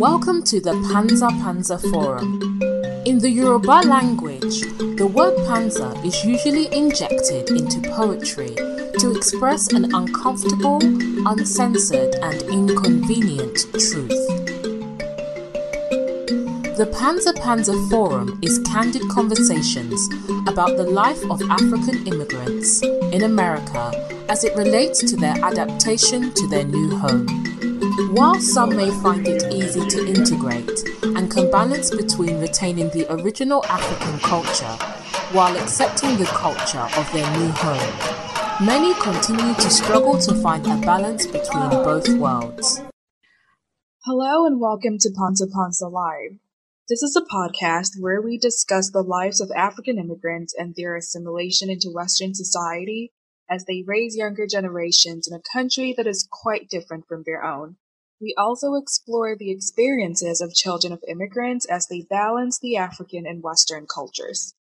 Welcome to the Panza Panza Forum. In the Yoruba language, the word panza is usually injected into poetry to express an uncomfortable, uncensored, and inconvenient truth. The Panza Panza Forum is candid conversations about the life of African immigrants in America as it relates to their adaptation to their new home. While some may find it easy to integrate and can balance between retaining the original African culture while accepting the culture of their new home, many continue to struggle to find a balance between both worlds. Hello and welcome to Panza Panza Live. This is a podcast where we discuss the lives of African immigrants and their assimilation into Western society as they raise younger generations in a country that is quite different from their own. We also explore the experiences of children of immigrants as they balance the African and Western cultures.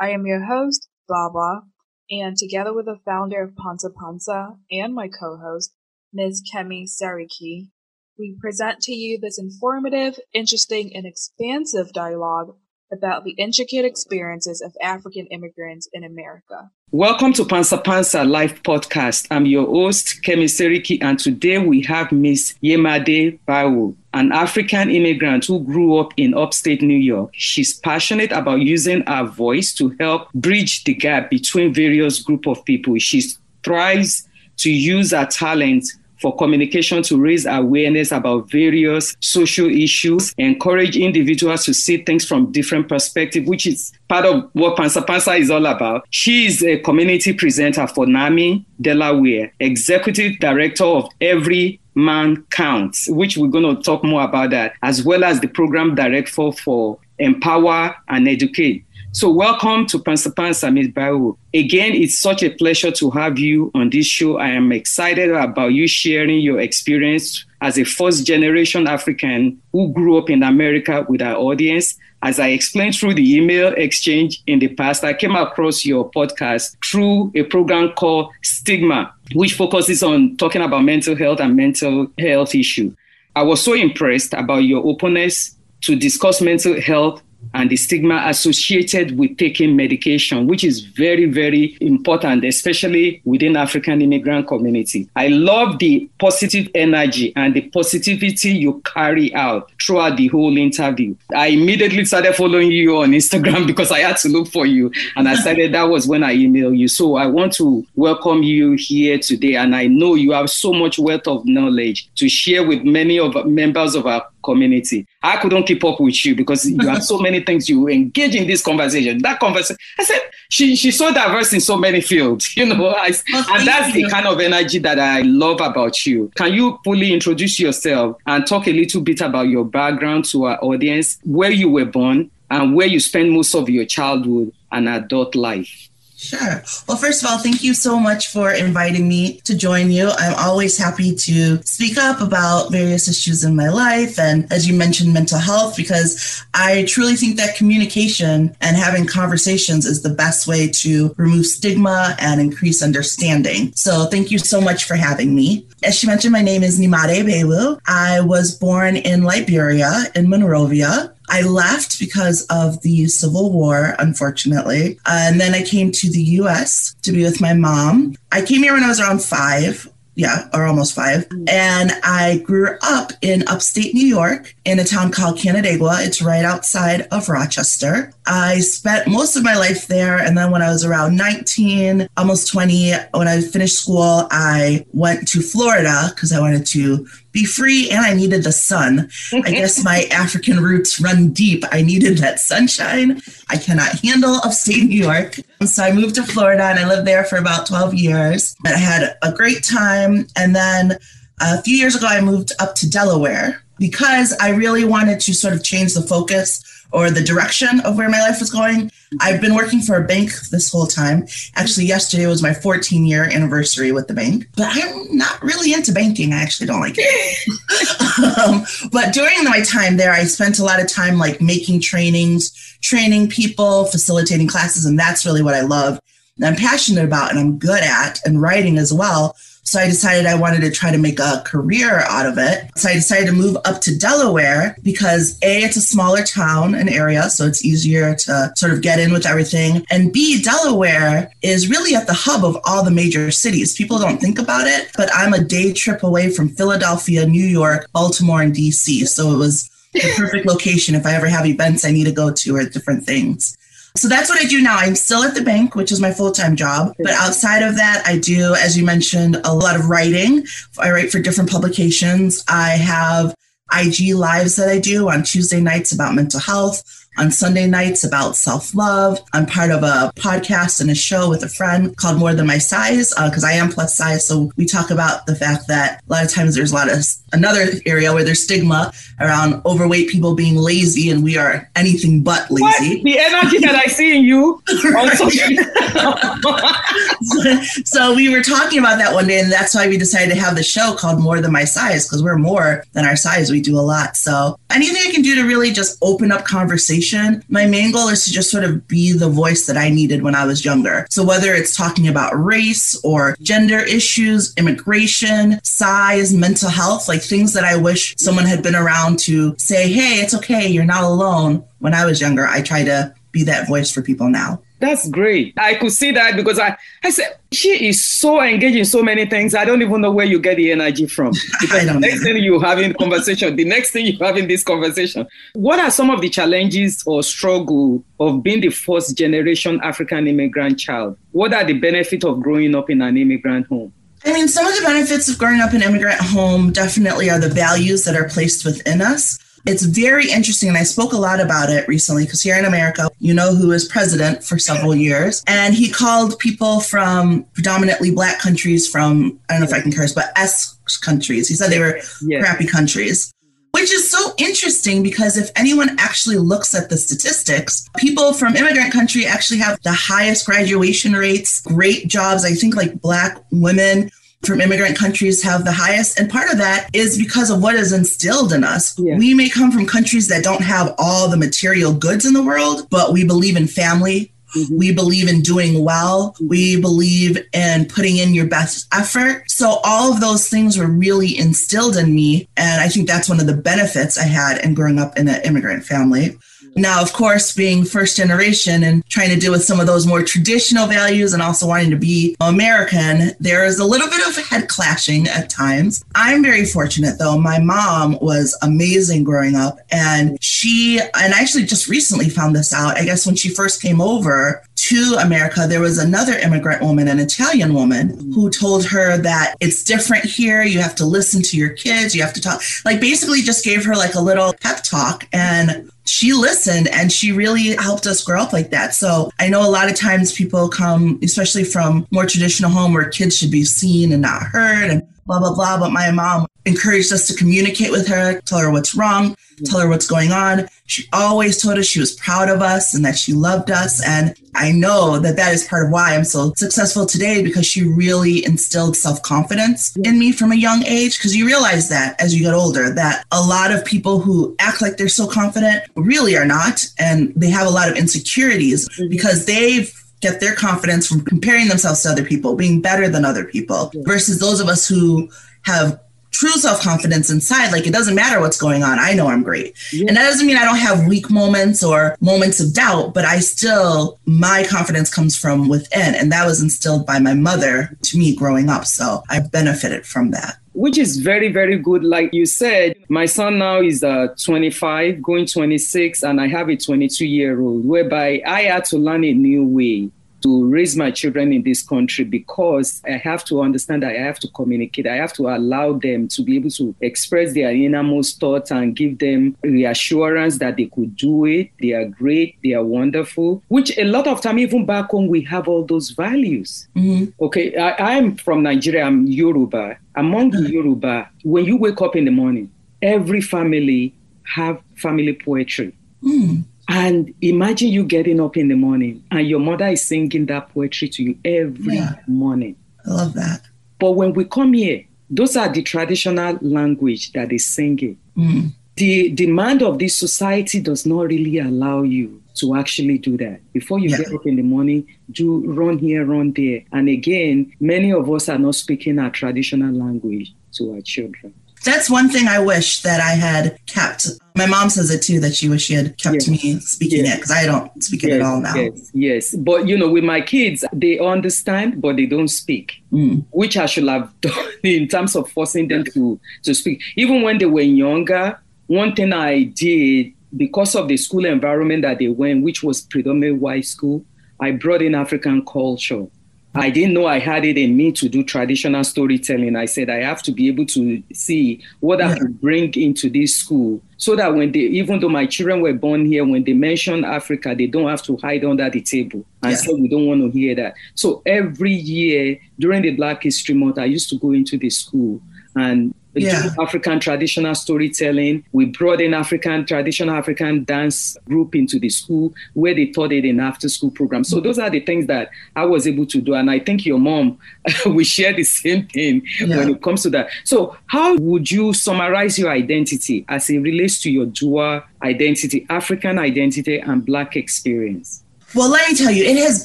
I am your host, Baba, and together with the founder of Panza Panza and my co-host, Ms. Kemi Seriki, we present to you this informative, interesting, and expansive dialogue about the intricate experiences of African immigrants in America. Welcome to Panza Panza Live Podcast. I'm your host, Kemi Seriki, and today we have Miss Yemade Bawo, an African immigrant who grew up in upstate New York. She's passionate about using her voice to help bridge the gap between various group of people. She thrives to use her talent for communication to raise awareness about various social issues, encourage individuals to see things from different perspectives, which is part of what Pansa Pansa is all about. She is a community presenter for NAMI Delaware, executive director of Every Man Counts, which we're going to talk more about that, as well as the program director for Empower and Educate. So welcome to Panza, Ms. Bawo. Again, it's such a pleasure to have you on this show. I am excited about you sharing your experience as a first generation African who grew up in America with our audience. As I explained through the email exchange in the past, I came across your podcast through a program called Stigma, which focuses on talking about mental health and mental health issue. I was so impressed about your openness to discuss mental health and the stigma associated with taking medication, which is very, very important, especially within African immigrant community. I love the positive energy and the positivity you carry out throughout the whole interview. I immediately started following you on Instagram because I had to look for you. And I started, that was when I emailed you. So I want to welcome you here today. And I know you have so much wealth of knowledge to share with many of members of our community. I couldn't keep up with you because you have so many things you engage in this conversation. That conversation, I said, she, she's so diverse in so many fields, you know, I, and that's the kind of energy that I love about you. Can you fully introduce yourself and talk a little bit about your background to our audience, where you were born and where you spent most of your childhood and adult life? Sure. Well, first of all, thank you so much for inviting me to join you. I'm always happy to speak up about various issues in my life. And as you mentioned, mental health, because I truly think that communication and having conversations is the best way to remove stigma and increase understanding. So thank you so much for having me. As she mentioned, my name is Nimade Belu. I was born in Liberia, in Monrovia. I left because of the Civil War, unfortunately. Uh, and then I came to the US to be with my mom. I came here when I was around five yeah, or almost five. And I grew up in upstate New York in a town called Canandaigua. It's right outside of Rochester. I spent most of my life there. And then when I was around 19, almost 20, when I finished school, I went to Florida because I wanted to be free and I needed the sun. I guess my African roots run deep. I needed that sunshine. I cannot handle upstate New York. So I moved to Florida and I lived there for about 12 years. I had a great time. And then a few years ago, I moved up to Delaware because I really wanted to sort of change the focus or the direction of where my life was going. I've been working for a bank this whole time. Actually, yesterday was my 14 year anniversary with the bank, but I'm not really into banking. I actually don't like it. um, but during my time there, I spent a lot of time like making trainings, training people, facilitating classes, and that's really what I love and I'm passionate about and I'm good at and writing as well. So I decided I wanted to try to make a career out of it. So I decided to move up to Delaware because A, it's a smaller town and area, so it's easier to sort of get in with everything. And B, Delaware is really at the hub of all the major cities. People don't think about it, but I'm a day trip away from Philadelphia, New York, Baltimore, and DC. So it was the perfect location if I ever have events I need to go to or different things. So that's what I do now. I'm still at the bank, which is my full time job. But outside of that, I do, as you mentioned, a lot of writing. I write for different publications. I have IG lives that I do on Tuesday nights about mental health on Sunday nights about self love. I'm part of a podcast and a show with a friend called More Than My Size because uh, I am plus size. So we talk about the fact that a lot of times there's a lot of another area where there's stigma around overweight people being lazy, and we are anything but lazy. What? The energy that I see in you. so we were talking about that one day, and that's why we decided to have the show called More Than My Size because we're more than our size. We do a lot. So anything I can do to really just open up conversation. My main goal is to just sort of be the voice that I needed when I was younger. So whether it's talking about race or gender issues, immigration, size, mental health, like things that I wish someone had been around to say, hey, it's okay, you're not alone. When I was younger, I try to be that voice for people now. That's great. I could see that because I, I said, she is so engaged in so many things. I don't even know where you get the energy from. Because the next thing you have in the conversation, the next thing you have in this conversation. What are some of the challenges or struggle of being the first generation African immigrant child? What are the benefits of growing up in an immigrant home? I mean, some of the benefits of growing up in immigrant home definitely are the values that are placed within us. It's very interesting. And I spoke a lot about it recently because here in America, you know who is president for several years. And he called people from predominantly black countries from, I don't know if I can curse, but S countries. He said they were crappy countries. Which is so interesting because if anyone actually looks at the statistics, people from immigrant country actually have the highest graduation rates, great jobs. I think like black women from immigrant countries have the highest. And part of that is because of what is instilled in us. Yeah. We may come from countries that don't have all the material goods in the world, but we believe in family. Mm-hmm. We believe in doing well. We believe in putting in your best effort. So all of those things were really instilled in me. And I think that's one of the benefits I had in growing up in an immigrant family. Now, of course, being first generation and trying to deal with some of those more traditional values and also wanting to be American, there is a little bit of head clashing at times. I'm very fortunate though. My mom was amazing growing up and she, and I actually just recently found this out. I guess when she first came over to America, there was another immigrant woman, an Italian woman, who told her that it's different here. You have to listen to your kids. You have to talk, like basically just gave her like a little pep talk. And she listened and she really helped us grow up like that. So I know a lot of times people come, especially from more traditional home where kids should be seen and not heard and blah, blah, blah. But my mom encouraged us to communicate with her, tell her what's wrong, tell her what's going on. She always told us she was proud of us and that she loved us. And I know that that is part of why I'm so successful today because she really instilled self confidence in me from a young age. Because you realize that as you get older, that a lot of people who act like they're so confident really are not. And they have a lot of insecurities mm-hmm. because they've get their confidence from comparing themselves to other people, being better than other people, versus those of us who have true self confidence inside. Like it doesn't matter what's going on. I know I'm great. Yeah. And that doesn't mean I don't have weak moments or moments of doubt, but I still, my confidence comes from within. And that was instilled by my mother to me growing up. So I benefited from that. Which is very, very good. Like you said, my son now is uh, 25, going 26, and I have a 22 year old, whereby I had to learn a new way to raise my children in this country because I have to understand that I have to communicate. I have to allow them to be able to express their innermost thoughts and give them reassurance that they could do it. They are great. They are wonderful, which a lot of time, even back home, we have all those values. Mm-hmm. Okay. I, am from Nigeria. I'm Yoruba. Among the Yoruba, when you wake up in the morning, every family have family poetry. Mm. And imagine you getting up in the morning and your mother is singing that poetry to you every yeah. morning. I love that. But when we come here, those are the traditional language that is singing. Mm. the demand of this society does not really allow you to actually do that. Before you yeah. get up in the morning, do run here, run there. And again, many of us are not speaking our traditional language to our children. That's one thing I wish that I had kept. My mom says it too that she wish she had kept yes. me speaking yes. it because I don't speak it yes, at all now. Yes, yes. But you know, with my kids, they understand, but they don't speak, mm. which I should have done in terms of forcing them to to speak. Even when they were younger, one thing I did because of the school environment that they went, which was predominantly white school, I brought in African culture. I didn't know I had it in me to do traditional storytelling. I said I have to be able to see what yeah. I could bring into this school so that when they, even though my children were born here, when they mention Africa, they don't have to hide under the table and yeah. say we don't want to hear that. So every year during the Black History Month, I used to go into the school and yeah. African traditional storytelling. We brought in African traditional African dance group into the school where they taught it in after school program. So those are the things that I was able to do. And I think your mom, we share the same thing yeah. when it comes to that. So how would you summarize your identity as it relates to your dual identity, African identity and Black experience? Well, let me tell you, it has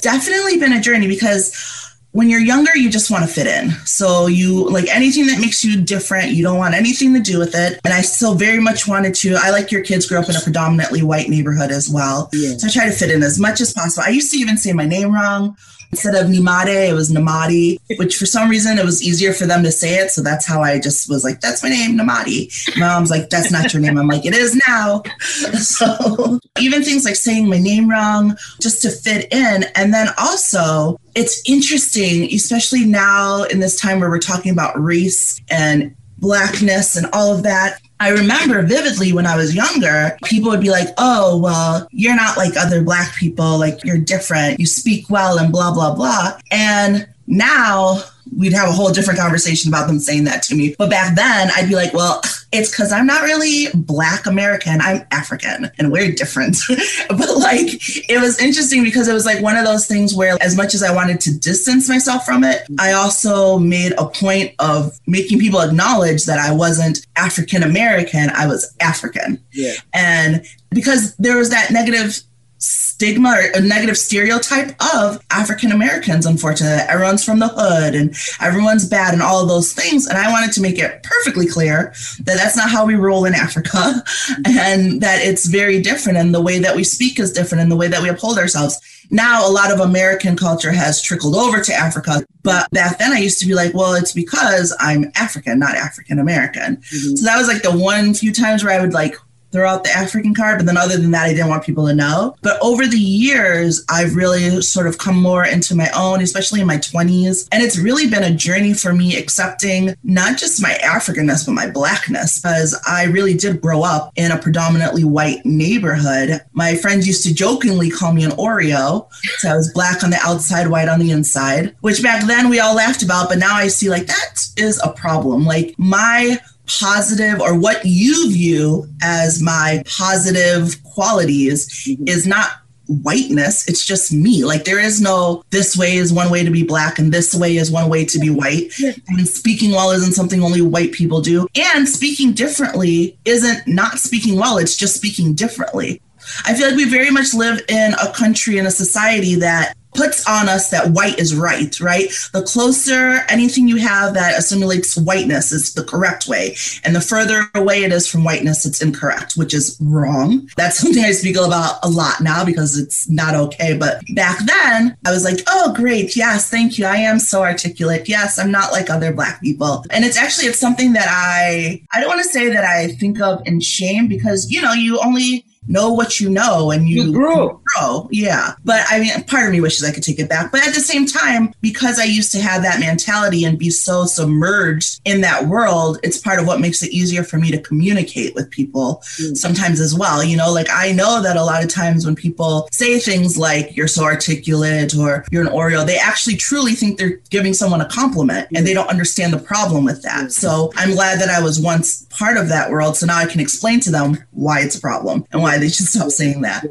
definitely been a journey because when you're younger, you just want to fit in. So you like anything that makes you different, you don't want anything to do with it. And I still very much wanted to. I like your kids grew up in a predominantly white neighborhood as well. Yeah. So I try to fit in as much as possible. I used to even say my name wrong. Instead of Nimade, it was Namadi, which for some reason it was easier for them to say it. So that's how I just was like, that's my name, Namadi. My mom's like, that's not your name. I'm like, it is now. So even things like saying my name wrong just to fit in. And then also, it's interesting, especially now in this time where we're talking about race and blackness and all of that. I remember vividly when I was younger, people would be like, oh, well, you're not like other Black people. Like, you're different. You speak well and blah, blah, blah. And now we'd have a whole different conversation about them saying that to me. But back then, I'd be like, well, it's because I'm not really Black American. I'm African and we're different. but like, it was interesting because it was like one of those things where, as much as I wanted to distance myself from it, I also made a point of making people acknowledge that I wasn't African American, I was African. Yeah. And because there was that negative stigma or a negative stereotype of African Americans, unfortunately. Everyone's from the hood and everyone's bad and all of those things. And I wanted to make it perfectly clear that that's not how we roll in Africa and that it's very different and the way that we speak is different and the way that we uphold ourselves. Now, a lot of American culture has trickled over to Africa. But back then, I used to be like, well, it's because I'm African, not African American. Mm-hmm. So that was like the one few times where I would like throw out the African card. But then other than that, I didn't want people to know. But over the years, I've really sort of come more into my own, especially in my 20s. And it's really been a journey for me accepting not just my Africanness, but my blackness, because I really did grow up in a predominantly white neighborhood. My friends used to jokingly call me an Oreo. So I was black on the outside, white on the inside, which back then we all laughed about. But now I see like that is a problem. Like my positive or what you view as my positive qualities mm-hmm. is not whiteness it's just me. Like there is no this way is one way to be black and this way is one way to be white. And speaking well isn't something only white people do. And speaking differently isn't not speaking well it's just speaking differently. I feel like we very much live in a country and a society that puts on us that white is right, right? The closer anything you have that assimilates whiteness is the correct way. And the further away it is from whiteness, it's incorrect, which is wrong. That's something I speak about a lot now because it's not okay. But back then, I was like, oh, great. Yes, thank you. I am so articulate. Yes, I'm not like other Black people. And it's actually, it's something that I, I don't want to say that I think of in shame because, you know, you only, know what you know and you, you grow. grow. Yeah. But I mean, part of me wishes I could take it back. But at the same time, because I used to have that mentality and be so submerged in that world, it's part of what makes it easier for me to communicate with people mm. sometimes as well. You know, like I know that a lot of times when people say things like you're so articulate or you're an Oreo, they actually truly think they're giving someone a compliment and they don't understand the problem with that. Mm. So I'm glad that I was once part of that world. So now I can explain to them why it's a problem and why they should stop saying that.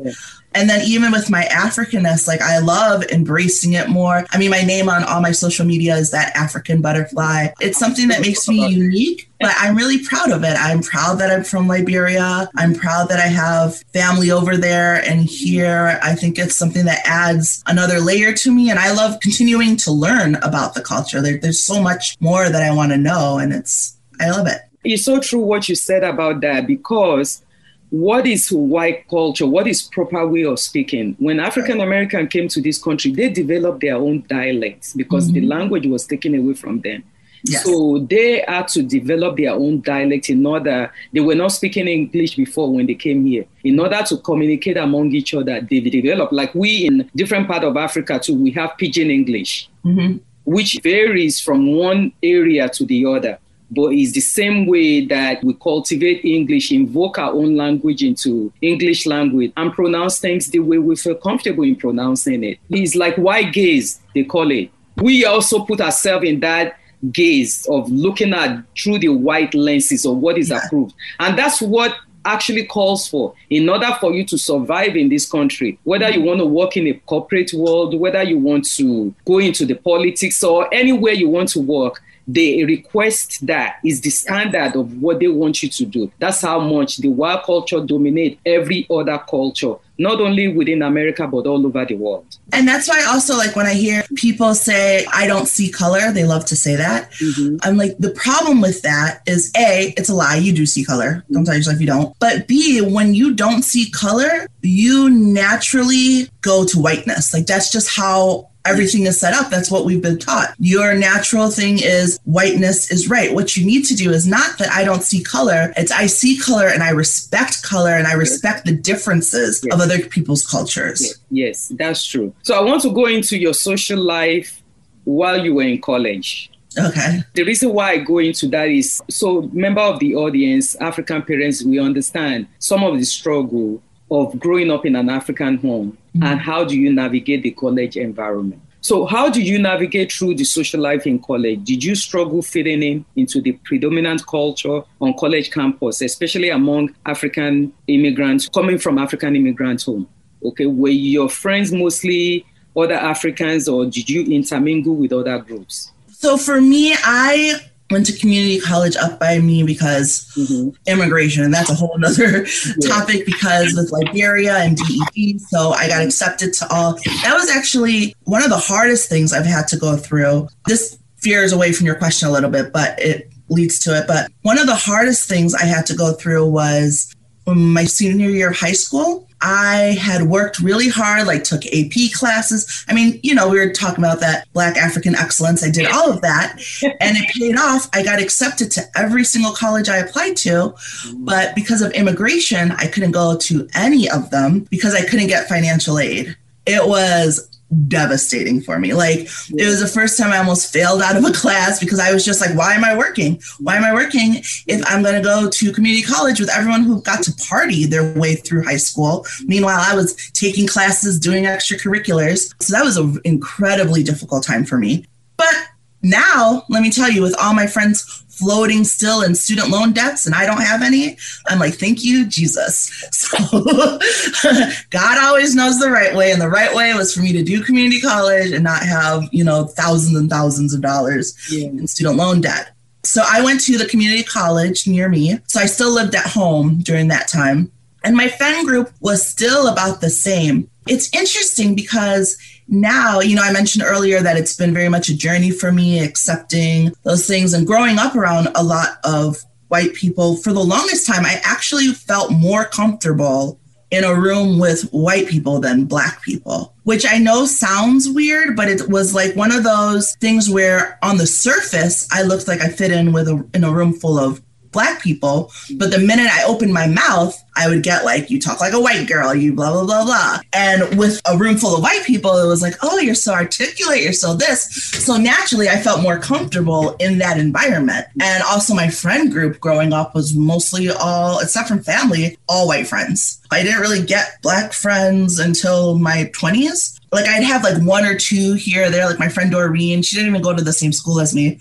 And then even with my Africanness, like I love embracing it more. I mean, my name on all my social media is that African butterfly. It's something that makes me unique, but I'm really proud of it. I'm proud that I'm from Liberia. I'm proud that I have family over there and here. I think it's something that adds another layer to me. And I love continuing to learn about the culture. There, there's so much more that I want to know, and it's, I love it. It's so true what you said about that because what is white culture? What is proper way of speaking? When African American came to this country, they developed their own dialects because mm-hmm. the language was taken away from them. Yes. So they had to develop their own dialect in order, they were not speaking English before when they came here. In order to communicate among each other, they developed, like we in different part of Africa too, we have pidgin English, mm-hmm. which varies from one area to the other but it's the same way that we cultivate English, invoke our own language into English language, and pronounce things the way we feel comfortable in pronouncing it. It's like white gaze, they call it. We also put ourselves in that gaze of looking at through the white lenses of what is yeah. approved. And that's what actually calls for in order for you to survive in this country, whether you want to work in a corporate world, whether you want to go into the politics or anywhere you want to work, they request that is the standard of what they want you to do. That's how much the wild culture dominate every other culture, not only within America, but all over the world. And that's why also like when I hear people say, I don't see color, they love to say that. Mm-hmm. I'm like, the problem with that is A, it's a lie. You do see color. Don't tell yourself you don't. But B, when you don't see color, you naturally go to whiteness. Like that's just how everything is set up. That's what we've been taught. Your natural thing is whiteness is right. What you need to do is not that I don't see color, it's I see color and I respect color and I respect the differences yes. of other people's cultures. Yes. yes, that's true. So I want to go into your social life while you were in college. Okay. The reason why I go into that is so, member of the audience, African parents, we understand some of the struggle of growing up in an African home mm-hmm. and how do you navigate the college environment. So, how did you navigate through the social life in college? Did you struggle fitting in into the predominant culture on college campus, especially among African immigrants coming from African immigrant home? Okay, were your friends mostly other Africans, or did you intermingle with other groups? So, for me, I went to community college up by me because mm-hmm. immigration and that's a whole other yeah. topic because with liberia and dep so i got accepted to all that was actually one of the hardest things i've had to go through this veers away from your question a little bit but it leads to it but one of the hardest things i had to go through was my senior year of high school I had worked really hard, like took AP classes. I mean, you know, we were talking about that Black African excellence. I did all of that and it paid off. I got accepted to every single college I applied to. But because of immigration, I couldn't go to any of them because I couldn't get financial aid. It was devastating for me. Like it was the first time I almost failed out of a class because I was just like, why am I working? Why am I working if I'm going to go to community college with everyone who got to party their way through high school? Meanwhile, I was taking classes, doing extracurriculars. So that was an incredibly difficult time for me. But now, let me tell you, with all my friends floating still in student loan debts and I don't have any. I'm like, thank you, Jesus. So God always knows the right way. And the right way was for me to do community college and not have, you know, thousands and thousands of dollars yeah. in student loan debt. So I went to the community college near me. So I still lived at home during that time. And my friend group was still about the same. It's interesting because now, you know, I mentioned earlier that it's been very much a journey for me accepting those things and growing up around a lot of white people. For the longest time, I actually felt more comfortable in a room with white people than black people, which I know sounds weird, but it was like one of those things where on the surface, I looked like I fit in with a, in a room full of black people. But the minute I opened my mouth, I would get like, you talk like a white girl, you blah, blah, blah, blah. And with a room full of white people, it was like, oh, you're so articulate, you're so this. So naturally, I felt more comfortable in that environment. And also, my friend group growing up was mostly all, except from family, all white friends. I didn't really get black friends until my 20s like I'd have like one or two here or there, like my friend Doreen. She didn't even go to the same school as me.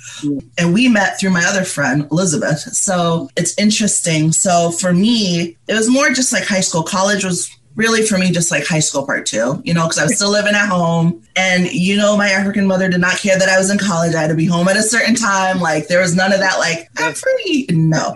And we met through my other friend, Elizabeth. So it's interesting. So for me, it was more just like high school. College was really for me just like high school part two, you know, because I was still living at home. And you know, my African mother did not care that I was in college. I had to be home at a certain time. Like there was none of that, like, I'm free. No,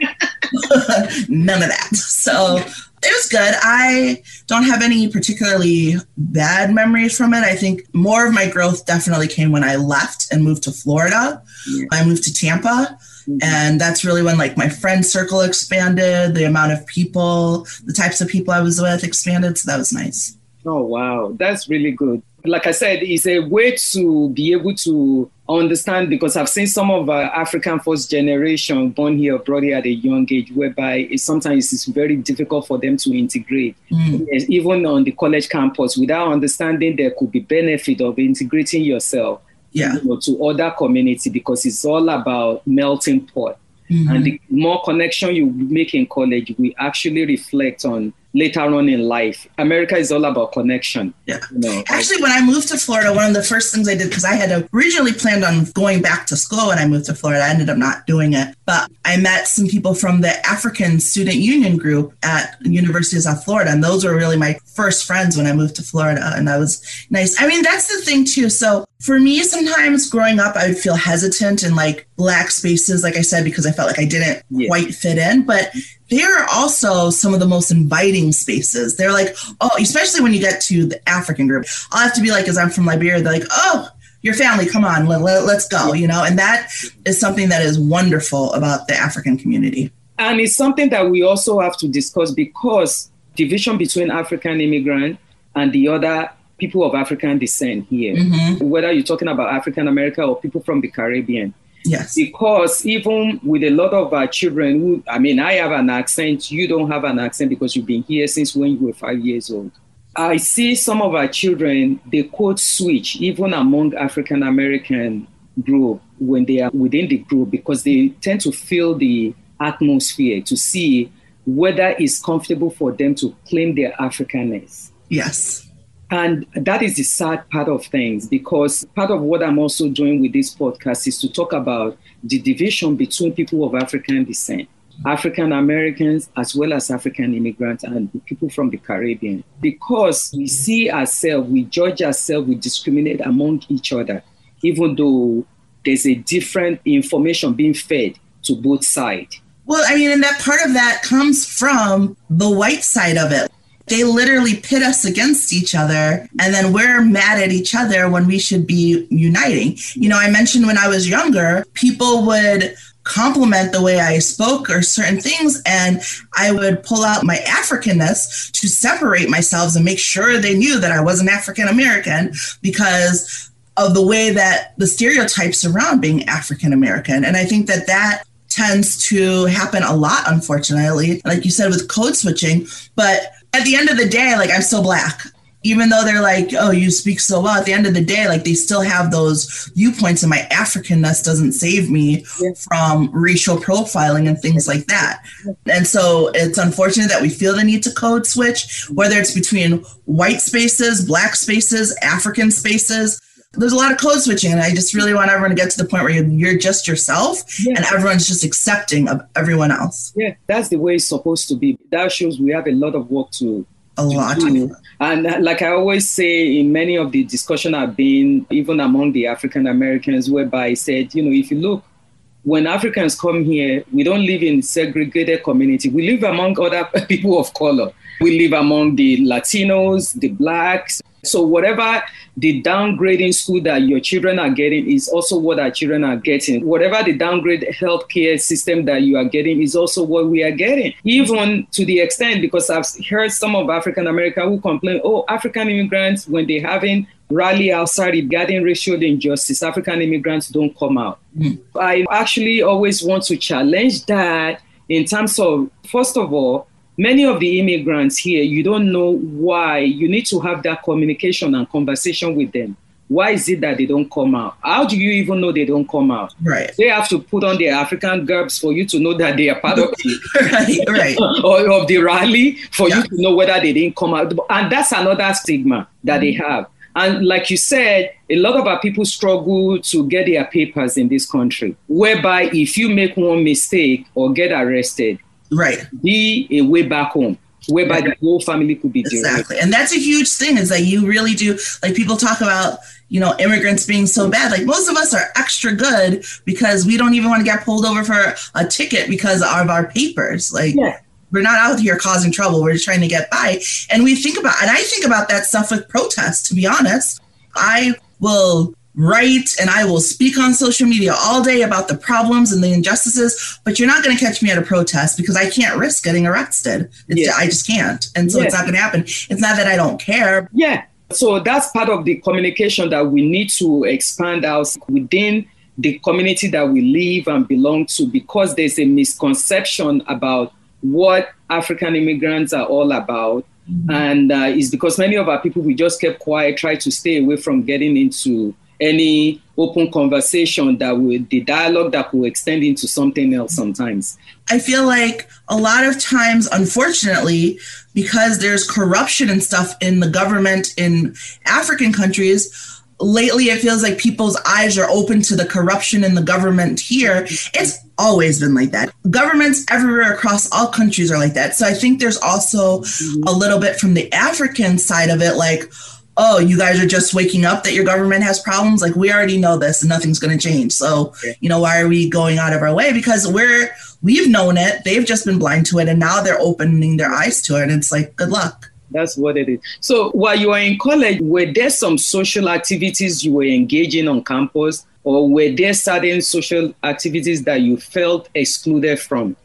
none of that. So it was good. I don't have any particularly bad memories from it. I think more of my growth definitely came when I left and moved to Florida. Yeah. I moved to Tampa. Mm-hmm. And that's really when like my friend circle expanded, the amount of people, the types of people I was with expanded. So that was nice. Oh wow, that's really good. Like I said, it's a way to be able to understand because I've seen some of our African first generation born here brought here at a young age, whereby it, sometimes it's very difficult for them to integrate, mm. even on the college campus, without understanding there could be benefit of integrating yourself yeah. you know, to other community because it's all about melting pot. Mm-hmm. And the more connection you make in college, we actually reflect on later on in life. America is all about connection. Yeah. You know, Actually, when I moved to Florida, one of the first things I did, because I had originally planned on going back to school when I moved to Florida, I ended up not doing it. But I met some people from the African Student Union group at University of South Florida. And those were really my first friends when I moved to Florida. And that was nice. I mean, that's the thing too. So for me, sometimes growing up, I would feel hesitant in like black spaces, like I said, because I felt like I didn't yeah. quite fit in. But they're also some of the most inviting spaces. They're like, oh, especially when you get to the African group. I'll have to be like, as I'm from Liberia, they're like, oh, your family, come on, let, let, let's go, you know? And that is something that is wonderful about the African community. And it's something that we also have to discuss because division between African immigrant and the other people of African descent here, mm-hmm. whether you're talking about African America or people from the Caribbean, Yes. Because even with a lot of our children who, I mean, I have an accent, you don't have an accent because you've been here since when you were five years old. I see some of our children, they code switch even among African American group when they are within the group because they tend to feel the atmosphere to see whether it's comfortable for them to claim their Africanness. Yes. And that is the sad part of things because part of what I'm also doing with this podcast is to talk about the division between people of African descent, African Americans, as well as African immigrants and people from the Caribbean. Because we see ourselves, we judge ourselves, we discriminate among each other, even though there's a different information being fed to both sides. Well, I mean, and that part of that comes from the white side of it they literally pit us against each other and then we're mad at each other when we should be uniting you know i mentioned when i was younger people would compliment the way I spoke or certain things. And I would pull out my Africanness to separate myself and make sure they knew that I wasn't African American because of the way that the stereotypes around being African American. And I think that that tends to happen a lot, unfortunately, like you said, with code switching. But at the end of the day, like I'm still black. Even though they're like, oh, you speak so well, at the end of the day, like they still have those viewpoints, and my Africanness doesn't save me yeah. from racial profiling and things like that. And so it's unfortunate that we feel the need to code switch, whether it's between white spaces, black spaces, African spaces there's a lot of code switching and i just really want everyone to get to the point where you're, you're just yourself yeah. and everyone's just accepting of everyone else yeah that's the way it's supposed to be that shows we have a lot of work to a lot do. and uh, like i always say in many of the discussion i've been even among the african americans whereby i said you know if you look when Africans come here, we don't live in segregated community. We live among other people of color. We live among the Latinos, the blacks, so whatever the downgrading school that your children are getting is also what our children are getting. Whatever the downgrade healthcare system that you are getting is also what we are getting. Even to the extent because I've heard some of African American who complain, oh, African immigrants when they having rally outside regarding racial injustice, African immigrants don't come out. Mm. I actually always want to challenge that in terms of first of all many of the immigrants here, you don't know why. You need to have that communication and conversation with them. Why is it that they don't come out? How do you even know they don't come out? Right. They have to put on their African garbs for you to know that they are part of the, right, right. or of the rally for yeah. you to know whether they didn't come out. And that's another stigma that mm-hmm. they have. And like you said, a lot of our people struggle to get their papers in this country, whereby if you make one mistake or get arrested, right. be a way back home whereby the whole family could be exactly. And that's a huge thing is that you really do like people talk about you know immigrants being so bad. Like most of us are extra good because we don't even want to get pulled over for a ticket because of our papers. Like yeah. We're not out here causing trouble we're just trying to get by and we think about and i think about that stuff with protests to be honest i will write and I will speak on social media all day about the problems and the injustices, but you're not going to catch me at a protest because I can't risk getting arrested. Yeah. I just can't. And so yeah. it's not going to happen. It's not that I don't care. Yeah. So that's part of the communication that we need to expand out within the community that we live and belong to because there's a misconception about what African immigrants are all about. Mm-hmm. And uh, it's because many of our people, we just kept quiet, try to stay away from getting into any open conversation that would the dialogue that will extend into something else sometimes i feel like a lot of times unfortunately because there's corruption and stuff in the government in african countries lately it feels like people's eyes are open to the corruption in the government here it's always been like that governments everywhere across all countries are like that so i think there's also mm-hmm. a little bit from the african side of it like oh, you guys are just waking up that your government has problems. Like we already know this and nothing's going to change. So, you know, why are we going out of our way? Because we're, we've known it. They've just been blind to it. And now they're opening their eyes to it. And it's like, good luck. That's what it is. So while you were in college, were there some social activities you were engaging on campus? Or were there certain social activities that you felt excluded from?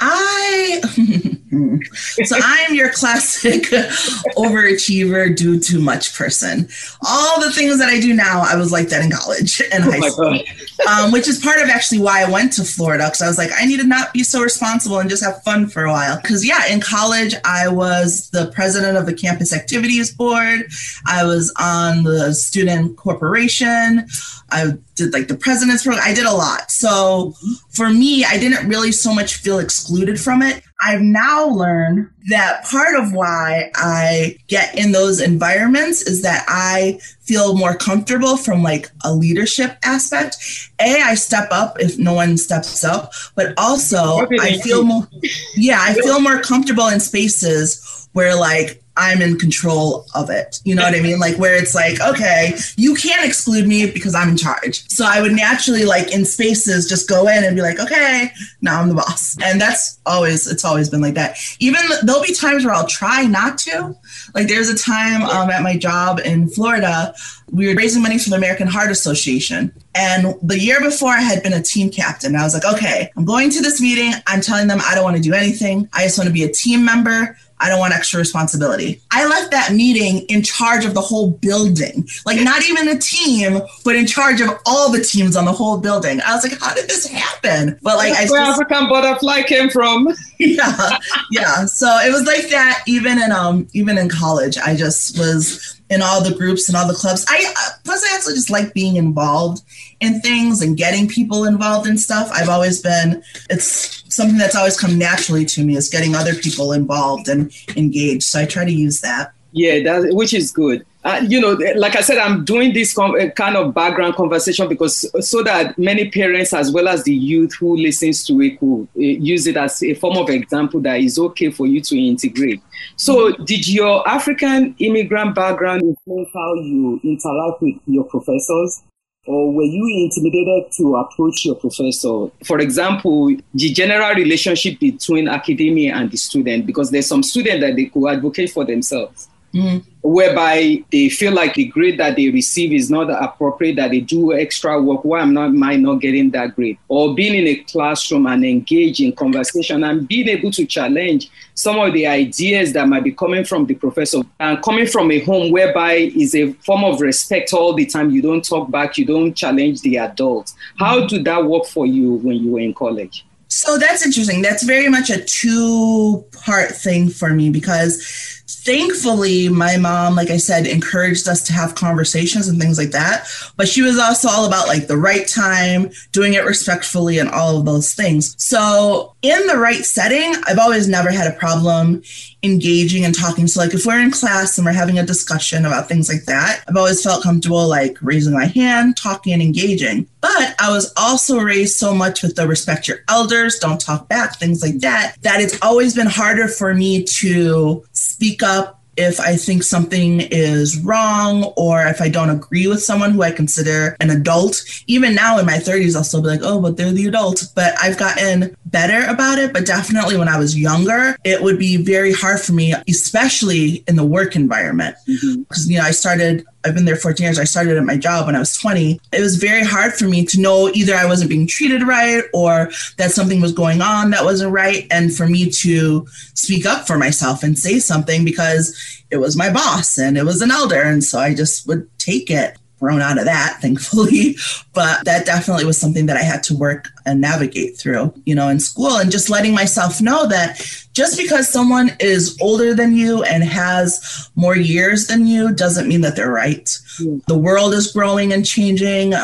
I so I'm your classic overachiever, do too much person. All the things that I do now, I was like that in college and oh high school, um, which is part of actually why I went to Florida because I was like, I need to not be so responsible and just have fun for a while. Because yeah, in college, I was the president of the campus activities board. I was on the student corporation. I did like the president's program. I did a lot. So for me, I didn't really so much feel excluded from it. I've now learned that part of why I get in those environments is that I feel more comfortable from like a leadership aspect. A, I step up if no one steps up, but also I feel more, yeah, I feel more comfortable in spaces where like I'm in control of it. You know what I mean? Like where it's like, okay, you can't exclude me because I'm in charge. So I would naturally like in spaces just go in and be like, okay, now I'm the boss. And that's always it's always been like that. Even there'll be times where I'll try not to. Like there's a time um, at my job in Florida, we were raising money for the American Heart Association. And the year before I had been a team captain. I was like, okay, I'm going to this meeting. I'm telling them I don't want to do anything. I just want to be a team member. I don't want extra responsibility. I left that meeting in charge of the whole building, like not even a team, but in charge of all the teams on the whole building. I was like, how did this happen? But like, That's I where just, African butterfly came from. yeah, yeah. So it was like that. Even in um, even in college, I just was in all the groups and all the clubs. I uh, plus I also just like being involved in things and getting people involved in stuff. I've always been. It's something that's always come naturally to me is getting other people involved and engaged. So I try to use that. Yeah, that which is good. Uh, you know, like I said, I'm doing this com- uh, kind of background conversation because so that many parents as well as the youth who listens to it could uh, use it as a form of example that is okay for you to integrate. So, did your African immigrant background influence how you interact with your professors? Or were you intimidated to approach your professor? For example, the general relationship between academia and the student, because there's some student that they could advocate for themselves. Mm whereby they feel like the grade that they receive is not appropriate, that they do extra work. Why am not am I not getting that grade? Or being in a classroom and engage in conversation and being able to challenge some of the ideas that might be coming from the professor and coming from a home whereby is a form of respect all the time. You don't talk back, you don't challenge the adults. How did that work for you when you were in college? So that's interesting. That's very much a two part thing for me because thankfully, my mom, like I said, encouraged us to have conversations and things like that. But she was also all about like the right time, doing it respectfully, and all of those things. So, in the right setting, I've always never had a problem engaging and talking. So, like if we're in class and we're having a discussion about things like that, I've always felt comfortable like raising my hand, talking, and engaging. But I was also raised so much with the respect your elders, don't talk back, things like that, that it's always been harder for me to speak up if I think something is wrong or if I don't agree with someone who I consider an adult. Even now in my 30s, I'll still be like, oh, but they're the adult. But I've gotten better about it. But definitely when I was younger, it would be very hard for me, especially in the work environment. Because, mm-hmm. you know, I started I've been there 14 years. I started at my job when I was 20. It was very hard for me to know either I wasn't being treated right or that something was going on that wasn't right. And for me to speak up for myself and say something because it was my boss and it was an elder. And so I just would take it grown out of that, thankfully. But that definitely was something that I had to work and navigate through, you know, in school and just letting myself know that just because someone is older than you and has more years than you doesn't mean that they're right. Mm. The world is growing and changing.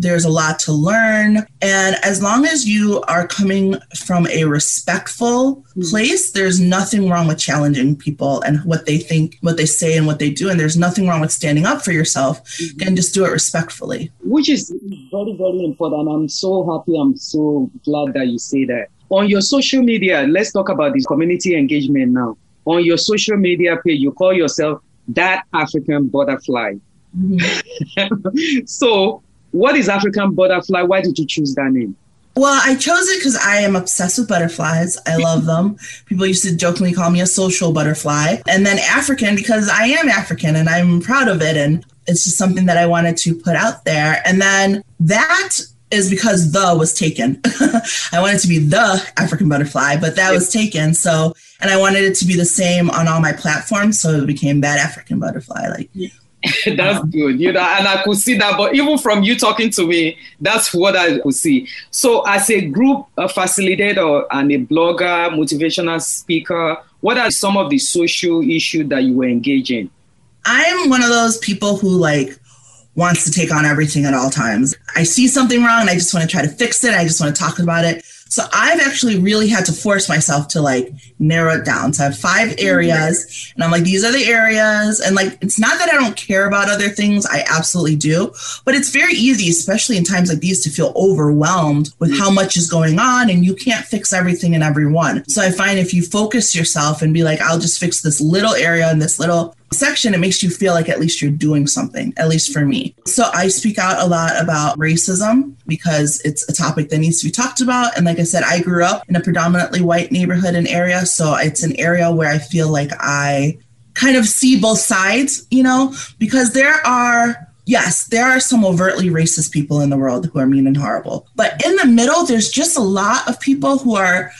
There's a lot to learn. And as long as you are coming from a respectful mm-hmm. place, there's nothing wrong with challenging people and what they think, what they say, and what they do. And there's nothing wrong with standing up for yourself mm-hmm. and just do it respectfully. Which is very, very important. I'm so happy. I'm so glad that you say that. On your social media, let's talk about this community engagement now. On your social media page, you call yourself that African butterfly. Mm-hmm. so what is African butterfly? Why did you choose that name? Well, I chose it because I am obsessed with butterflies. I love them. People used to jokingly call me a social butterfly. And then African because I am African and I'm proud of it. And it's just something that I wanted to put out there. And then that is because the was taken. I wanted to be the African butterfly, but that was taken. So, and I wanted it to be the same on all my platforms. So it became that African butterfly. Like, that's good, you know, and I could see that. But even from you talking to me, that's what I could see. So, as a group a facilitator and a blogger, motivational speaker, what are some of the social issues that you were engaging? I'm one of those people who like wants to take on everything at all times. I see something wrong and I just want to try to fix it. I just want to talk about it. So I've actually really had to force myself to like narrow it down. So I have five mm-hmm. areas and I'm like, these are the areas. And like, it's not that I don't care about other things. I absolutely do. But it's very easy, especially in times like these, to feel overwhelmed with how much is going on and you can't fix everything and everyone. So I find if you focus yourself and be like, I'll just fix this little area and this little section, it makes you feel like at least you're doing something, at least for me. So I speak out a lot about racism because it's a topic that needs to be talked about. And like I said, I grew up in a predominantly white neighborhood and area. So it's an area where I feel like I kind of see both sides, you know, because there are yes, there are some overtly racist people in the world who are mean and horrible. But in the middle, there's just a lot of people who are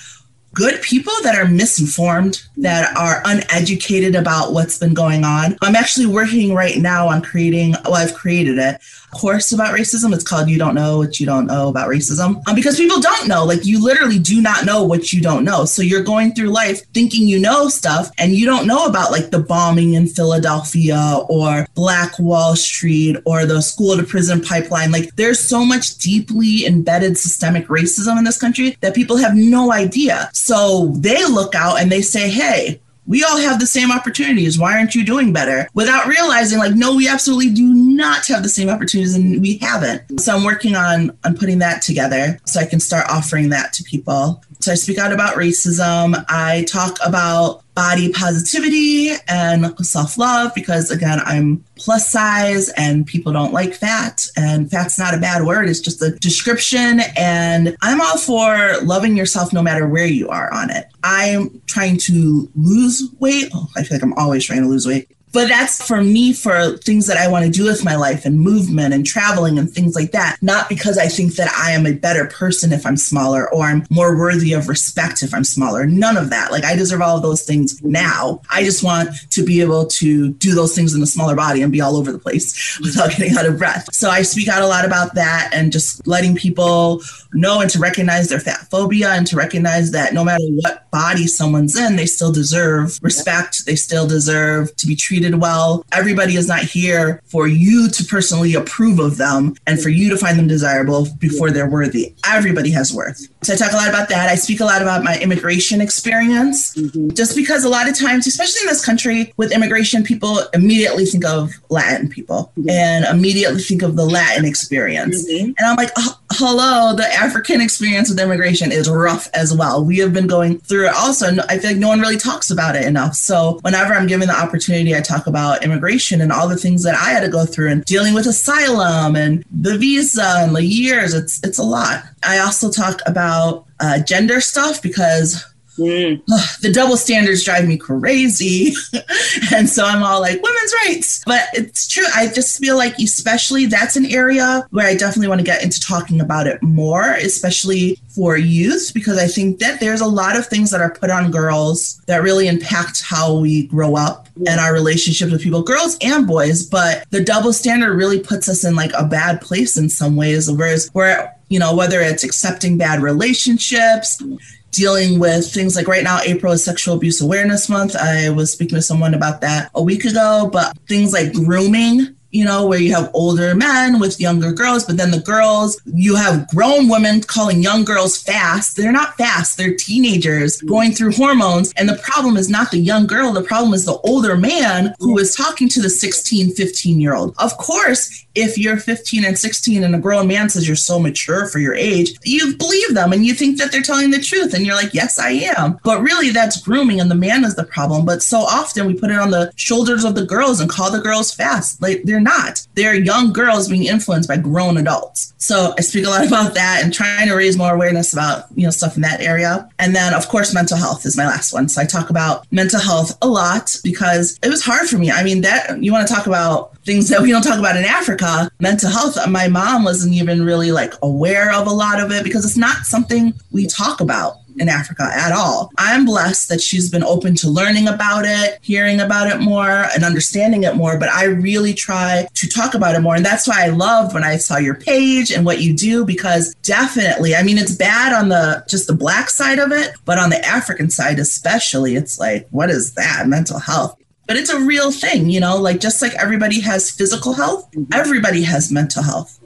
good people that are misinformed, that are uneducated about what's been going on. I'm actually working right now on creating, well, I've created it, course about racism. It's called You Don't Know What You Don't Know About Racism. Um, because people don't know, like you literally do not know what you don't know. So you're going through life thinking you know stuff and you don't know about like the bombing in Philadelphia or Black Wall Street or the school to prison pipeline. Like there's so much deeply embedded systemic racism in this country that people have no idea. So they look out and they say, hey, we all have the same opportunities. Why aren't you doing better? Without realizing, like, no, we absolutely do not have the same opportunities and we haven't. So I'm working on on putting that together so I can start offering that to people. So I speak out about racism. I talk about body positivity and self love because, again, I'm plus size and people don't like fat. And fat's not a bad word, it's just a description. And I'm all for loving yourself no matter where you are on it. I'm trying to lose weight. Oh, I feel like I'm always trying to lose weight But that's for me for things that I want to do with my life and movement and traveling and things like that. Not because I think that I am a better person if I'm smaller or I'm more worthy of respect if I'm smaller. None of that. Like I deserve all of those things now. I just want to be able to do those things in a smaller body and be all over the place without getting out of breath. So I speak out a lot about that and just letting people know and to recognize their fat phobia and to recognize that no matter what body someone's in, they still deserve respect. They still deserve to be treated well. Everybody is not here for you to personally approve of them and for you to find them desirable before they're worthy. Everybody has worth. So I talk a lot about that. I speak a lot about my immigration experience, mm-hmm. just because a lot of times, especially in this country, with immigration, people immediately think of Latin people mm-hmm. and immediately think of the Latin experience. Mm-hmm. And I'm like, oh, hello, the African experience with immigration is rough as well. We have been going through it also. I feel like no one really talks about it enough. So whenever I'm given the opportunity, I talk about immigration and all the things that I had to go through and dealing with asylum and the visa and the years. It's it's a lot. I also talk about uh, gender stuff because Mm. the double standards drive me crazy. and so I'm all like, women's rights. But it's true. I just feel like, especially that's an area where I definitely want to get into talking about it more, especially for youth, because I think that there's a lot of things that are put on girls that really impact how we grow up and our relationships with people, girls and boys. But the double standard really puts us in like a bad place in some ways, whereas where you know, whether it's accepting bad relationships, dealing with things like right now, April is Sexual Abuse Awareness Month. I was speaking to someone about that a week ago, but things like grooming you know, where you have older men with younger girls, but then the girls, you have grown women calling young girls fast. They're not fast, they're teenagers going through hormones. And the problem is not the young girl, the problem is the older man who is talking to the 16, 15 year old. Of course, if you're 15 and 16 and a grown man says you're so mature for your age, you believe them and you think that they're telling the truth. And you're like, yes, I am. But really, that's grooming and the man is the problem. But so often we put it on the shoulders of the girls and call the girls fast. Like they're not. They're young girls being influenced by grown adults. So I speak a lot about that and trying to raise more awareness about, you know, stuff in that area. And then, of course, mental health is my last one. So I talk about mental health a lot because it was hard for me. I mean, that you want to talk about things that we don't talk about in Africa, mental health. My mom wasn't even really like aware of a lot of it because it's not something we talk about in Africa at all. I'm blessed that she's been open to learning about it, hearing about it more, and understanding it more. But I really try to talk about it more. And that's why I loved when I saw your page and what you do, because definitely, I mean, it's bad on the just the black side of it, but on the African side, especially, it's like, what is that? Mental health but it's a real thing, you know, like just like everybody has physical health, mm-hmm. everybody has mental health.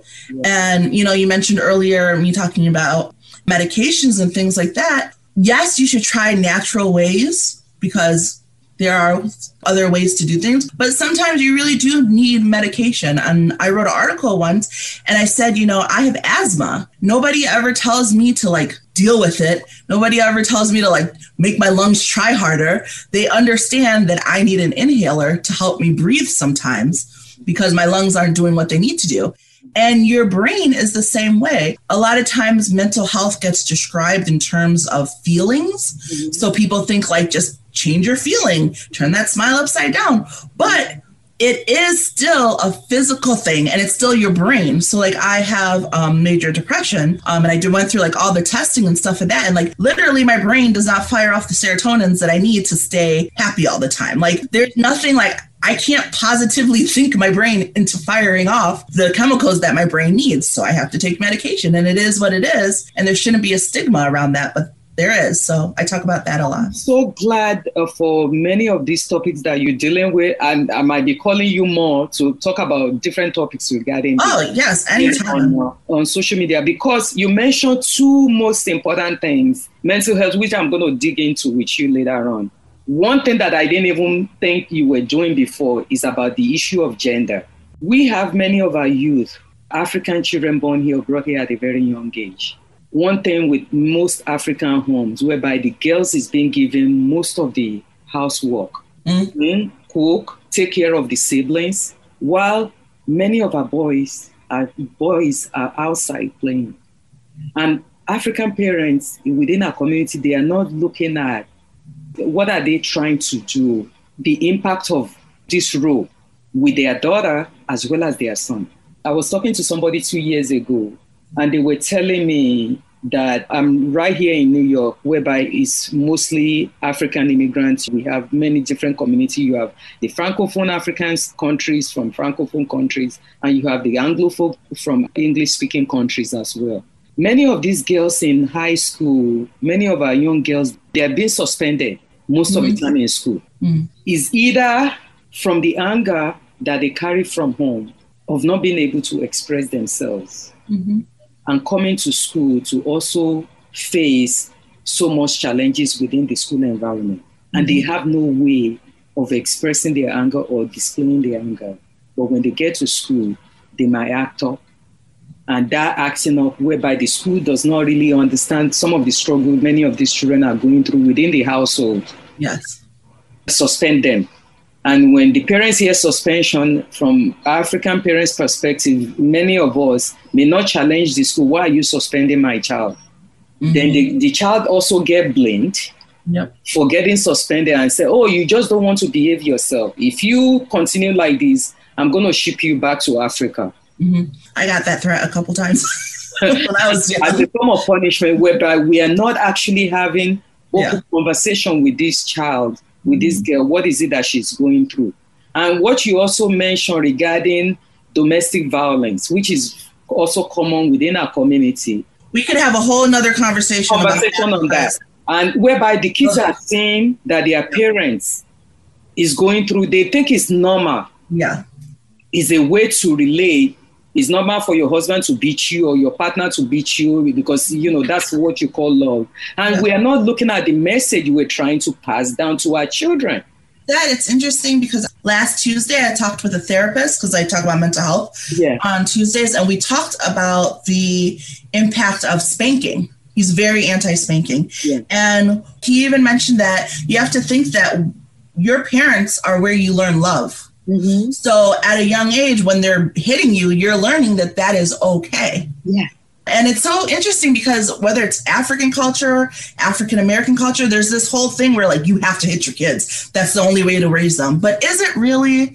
And, you know, you mentioned earlier me talking about medications and things like that. Yes, you should try natural ways because there are other ways to do things, but sometimes you really do need medication. And I wrote an article once and I said, you know, I have asthma. Nobody ever tells me to like deal with it. Nobody ever tells me to like make my lungs try harder. They understand that I need an inhaler to help me breathe sometimes because my lungs aren't doing what they need to do. And your brain is the same way. A lot of times, mental health gets described in terms of feelings. Mm-hmm. So people think like just change your feeling, turn that smile upside down. But it is still a physical thing and it's still your brain. So like I have um, major depression um, and I did, went through like all the testing and stuff of that. And like literally my brain does not fire off the serotonins that I need to stay happy all the time. Like there's nothing like I can't positively think my brain into firing off the chemicals that my brain needs. So I have to take medication and it is what it is. And there shouldn't be a stigma around that. But there is. So I talk about that a lot. So glad uh, for many of these topics that you're dealing with, and I might be calling you more to talk about different topics regarding. Oh yes, anytime on, uh, on social media because you mentioned two most important things: mental health, which I'm going to dig into with you later on. One thing that I didn't even think you were doing before is about the issue of gender. We have many of our youth, African children born here, brought here at a very young age one thing with most African homes, whereby the girls is being given most of the housework, mm. cook, take care of the siblings, while many of our boys are boys are outside playing. And African parents within our community, they are not looking at what are they trying to do, the impact of this role with their daughter as well as their son. I was talking to somebody two years ago, and they were telling me that I'm right here in New York, whereby it's mostly African immigrants. We have many different communities. You have the Francophone African countries from Francophone countries, and you have the Anglophone from English speaking countries as well. Many of these girls in high school, many of our young girls, they are being suspended most mm-hmm. of the mm-hmm. time in school. Mm. Is either from the anger that they carry from home of not being able to express themselves. Mm-hmm and coming to school to also face so much challenges within the school environment. And they mm-hmm. have no way of expressing their anger or displaying their anger. But when they get to school, they might act up. And that acting up, whereby the school does not really understand some of the struggle many of these children are going through within the household. Yes. Suspend them. And when the parents hear suspension from African parents' perspective, many of us may not challenge the school. Why are you suspending my child? Mm-hmm. Then the, the child also get blamed yep. for getting suspended and say, oh, you just don't want to behave yourself. If you continue like this, I'm going to ship you back to Africa. Mm-hmm. I got that threat a couple times when I was young. As a form of punishment, whereby we are not actually having open yeah. conversation with this child with this girl? What is it that she's going through? And what you also mentioned regarding domestic violence, which is also common within our community. We could have a whole nother conversation, conversation that. on that. And whereby the kids okay. are saying that their parents is going through, they think it's normal. Yeah. Is a way to relate it's normal for your husband to beat you or your partner to beat you because you know that's what you call love and yeah. we are not looking at the message we're trying to pass down to our children that it's interesting because last Tuesday I talked with a therapist because I talk about mental health yeah. on Tuesdays, and we talked about the impact of spanking. He's very anti-spanking, yeah. and he even mentioned that you have to think that your parents are where you learn love. Mm-hmm. So at a young age, when they're hitting you, you're learning that that is okay. Yeah. And it's so interesting because whether it's African culture, African American culture, there's this whole thing where like you have to hit your kids. That's the only way to raise them. But is it really?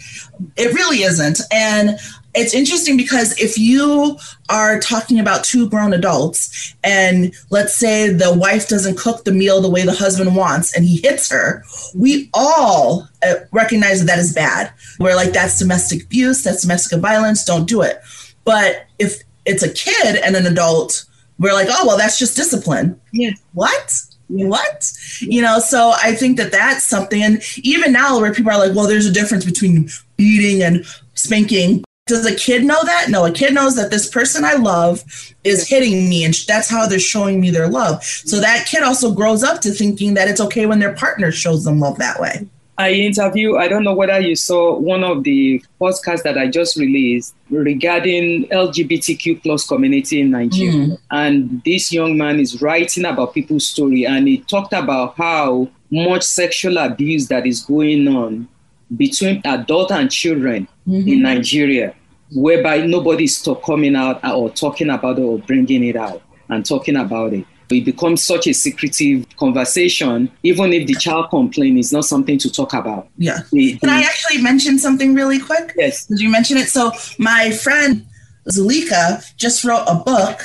It really isn't. And it's interesting because if you are talking about two grown adults and let's say the wife doesn't cook the meal the way the husband wants and he hits her we all uh, recognize that that is bad. We're like that's domestic abuse that's domestic violence don't do it. But if it's a kid and an adult we're like oh well that's just discipline. Yeah. What? What? You know so i think that that's something and even now where people are like well there's a difference between beating and spanking does a kid know that? No, a kid knows that this person I love is hitting me, and that's how they're showing me their love. So that kid also grows up to thinking that it's okay when their partner shows them love that way. I interview, I don't know whether you saw one of the podcasts that I just released regarding LGBTQ plus community in Nigeria. Mm. And this young man is writing about people's story and he talked about how much sexual abuse that is going on between adult and children mm-hmm. in Nigeria whereby nobody's coming out or talking about it or bringing it out and talking about it. It becomes such a secretive conversation, even if the child complaint is not something to talk about. Yeah. The, the, Can I actually mention something really quick? Yes. Did you mention it? So my friend Zulika just wrote a book.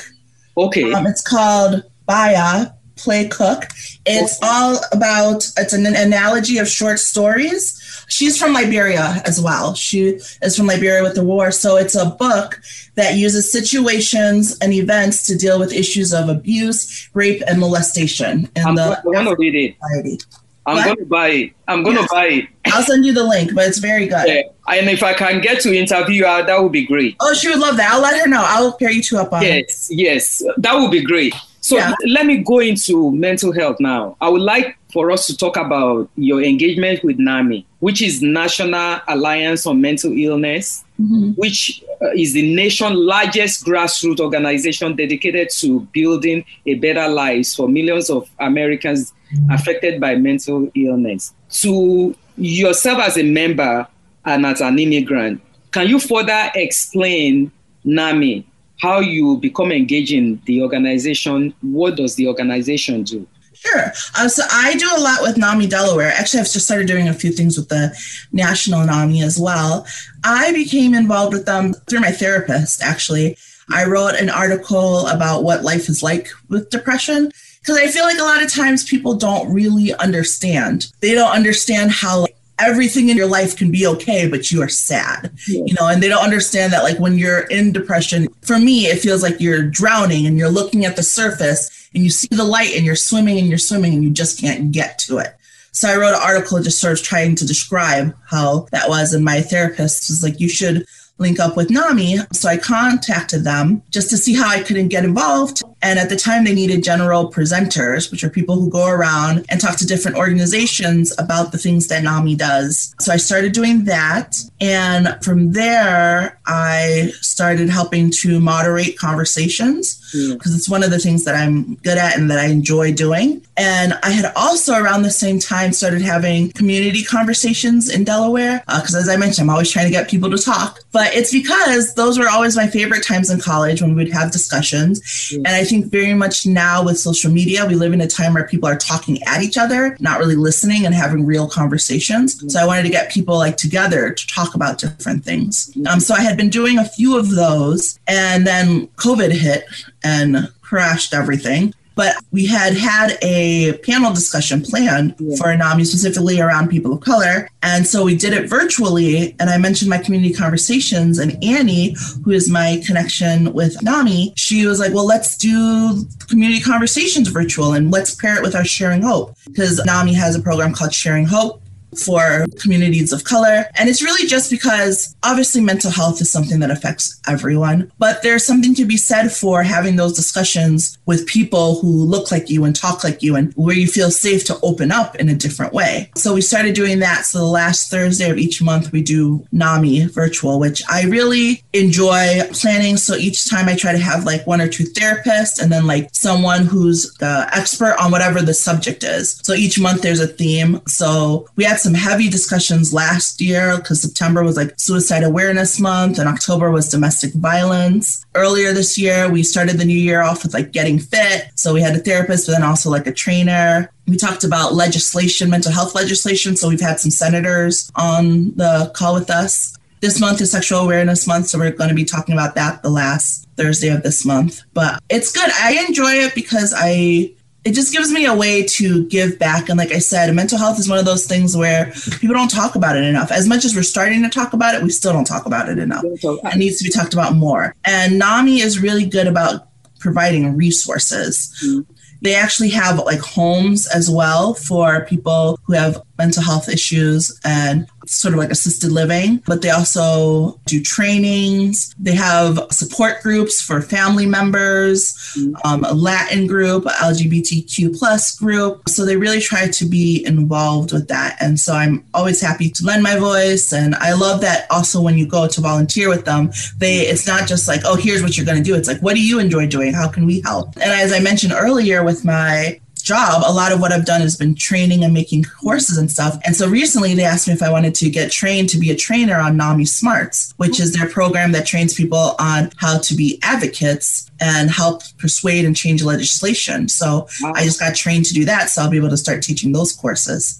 Okay. Um, it's called Baya Play Cook. It's okay. all about, it's an analogy of short stories she's from Liberia as well. She is from Liberia with the war. So it's a book that uses situations and events to deal with issues of abuse, rape, and molestation in I'm the going to read it. Society. I'm going to buy it. I'm going yes. to buy it. I'll send you the link, but it's very good. Yeah. And if I can get to interview her, that would be great. Oh, she would love that. I'll let her know. I'll pair you two up on. Yes, yes, that would be great. So yeah. let me go into mental health now. I would like for us to talk about your engagement with NAMI, which is National Alliance on Mental Illness, mm-hmm. which uh, is the nation's largest grassroots organization dedicated to building a better lives for millions of Americans mm-hmm. affected by mental illness. To yourself as a member and as an immigrant, can you further explain NAMI how you become engaged in the organization. What does the organization do? Sure. Uh, so I do a lot with NAMI Delaware. Actually, I've just started doing a few things with the National NAMI as well. I became involved with them through my therapist, actually. I wrote an article about what life is like with depression because I feel like a lot of times people don't really understand. They don't understand how everything in your life can be okay, but you are sad, yeah. you know, and they don't understand that, like, when you're in depression, for me, it feels like you're drowning and you're looking at the surface and you see the light and you're swimming and you're swimming and you just can't get to it. So I wrote an article just sort of trying to describe how that was. And my therapist was like, you should link up with NAMI. So I contacted them just to see how I couldn't get involved. And at the time, they needed general presenters, which are people who go around and talk to different organizations about the things that NAMI does. So I started doing that. And from there, I started helping to moderate conversations because mm. it's one of the things that I'm good at and that I enjoy doing. And I had also around the same time started having community conversations in Delaware because, uh, as I mentioned, I'm always trying to get people to talk. But it's because those were always my favorite times in college when we would have discussions. Mm. And I think very much now with social media, we live in a time where people are talking at each other, not really listening and having real conversations. Mm. So I wanted to get people like together to talk about different things. Um, so I had been doing a few of those, and then COVID hit and crashed everything. But we had had a panel discussion planned yeah. for NAMI specifically around people of color. And so we did it virtually. And I mentioned my community conversations. And Annie, who is my connection with NAMI, she was like, well, let's do community conversations virtual and let's pair it with our Sharing Hope. Because NAMI has a program called Sharing Hope for communities of color. And it's really just because obviously mental health is something that affects everyone, but there's something to be said for having those discussions with people who look like you and talk like you and where you feel safe to open up in a different way. So we started doing that. So the last Thursday of each month, we do NAMI virtual, which I really enjoy planning. So each time I try to have like one or two therapists and then like someone who's the expert on whatever the subject is. So each month there's a theme. So we had some heavy discussions last year because September was like Suicide Awareness Month and October was domestic violence. Earlier this year, we started the new year off with like getting fit. So we had a therapist, but then also like a trainer. We talked about legislation, mental health legislation. So we've had some senators on the call with us. This month is Sexual Awareness Month, so we're going to be talking about that the last Thursday of this month. But it's good. I enjoy it because I it just gives me a way to give back. And like I said, mental health is one of those things where people don't talk about it enough. As much as we're starting to talk about it, we still don't talk about it enough. It needs to be talked about more. And NAMI is really good about providing resources. Mm-hmm. They actually have like homes as well for people who have mental health issues and sort of like assisted living, but they also do trainings. They have support groups for family members, um, a Latin group, LGBTQ plus group. So they really try to be involved with that. And so I'm always happy to lend my voice. And I love that also when you go to volunteer with them, they it's not just like, oh, here's what you're going to do. It's like, what do you enjoy doing? How can we help? And as I mentioned earlier with my job, a lot of what I've done has been training and making courses and stuff. And so recently they asked me if I wanted to get trained to be a trainer on NAMI Smarts, which is their program that trains people on how to be advocates and help persuade and change legislation. So wow. I just got trained to do that. So I'll be able to start teaching those courses.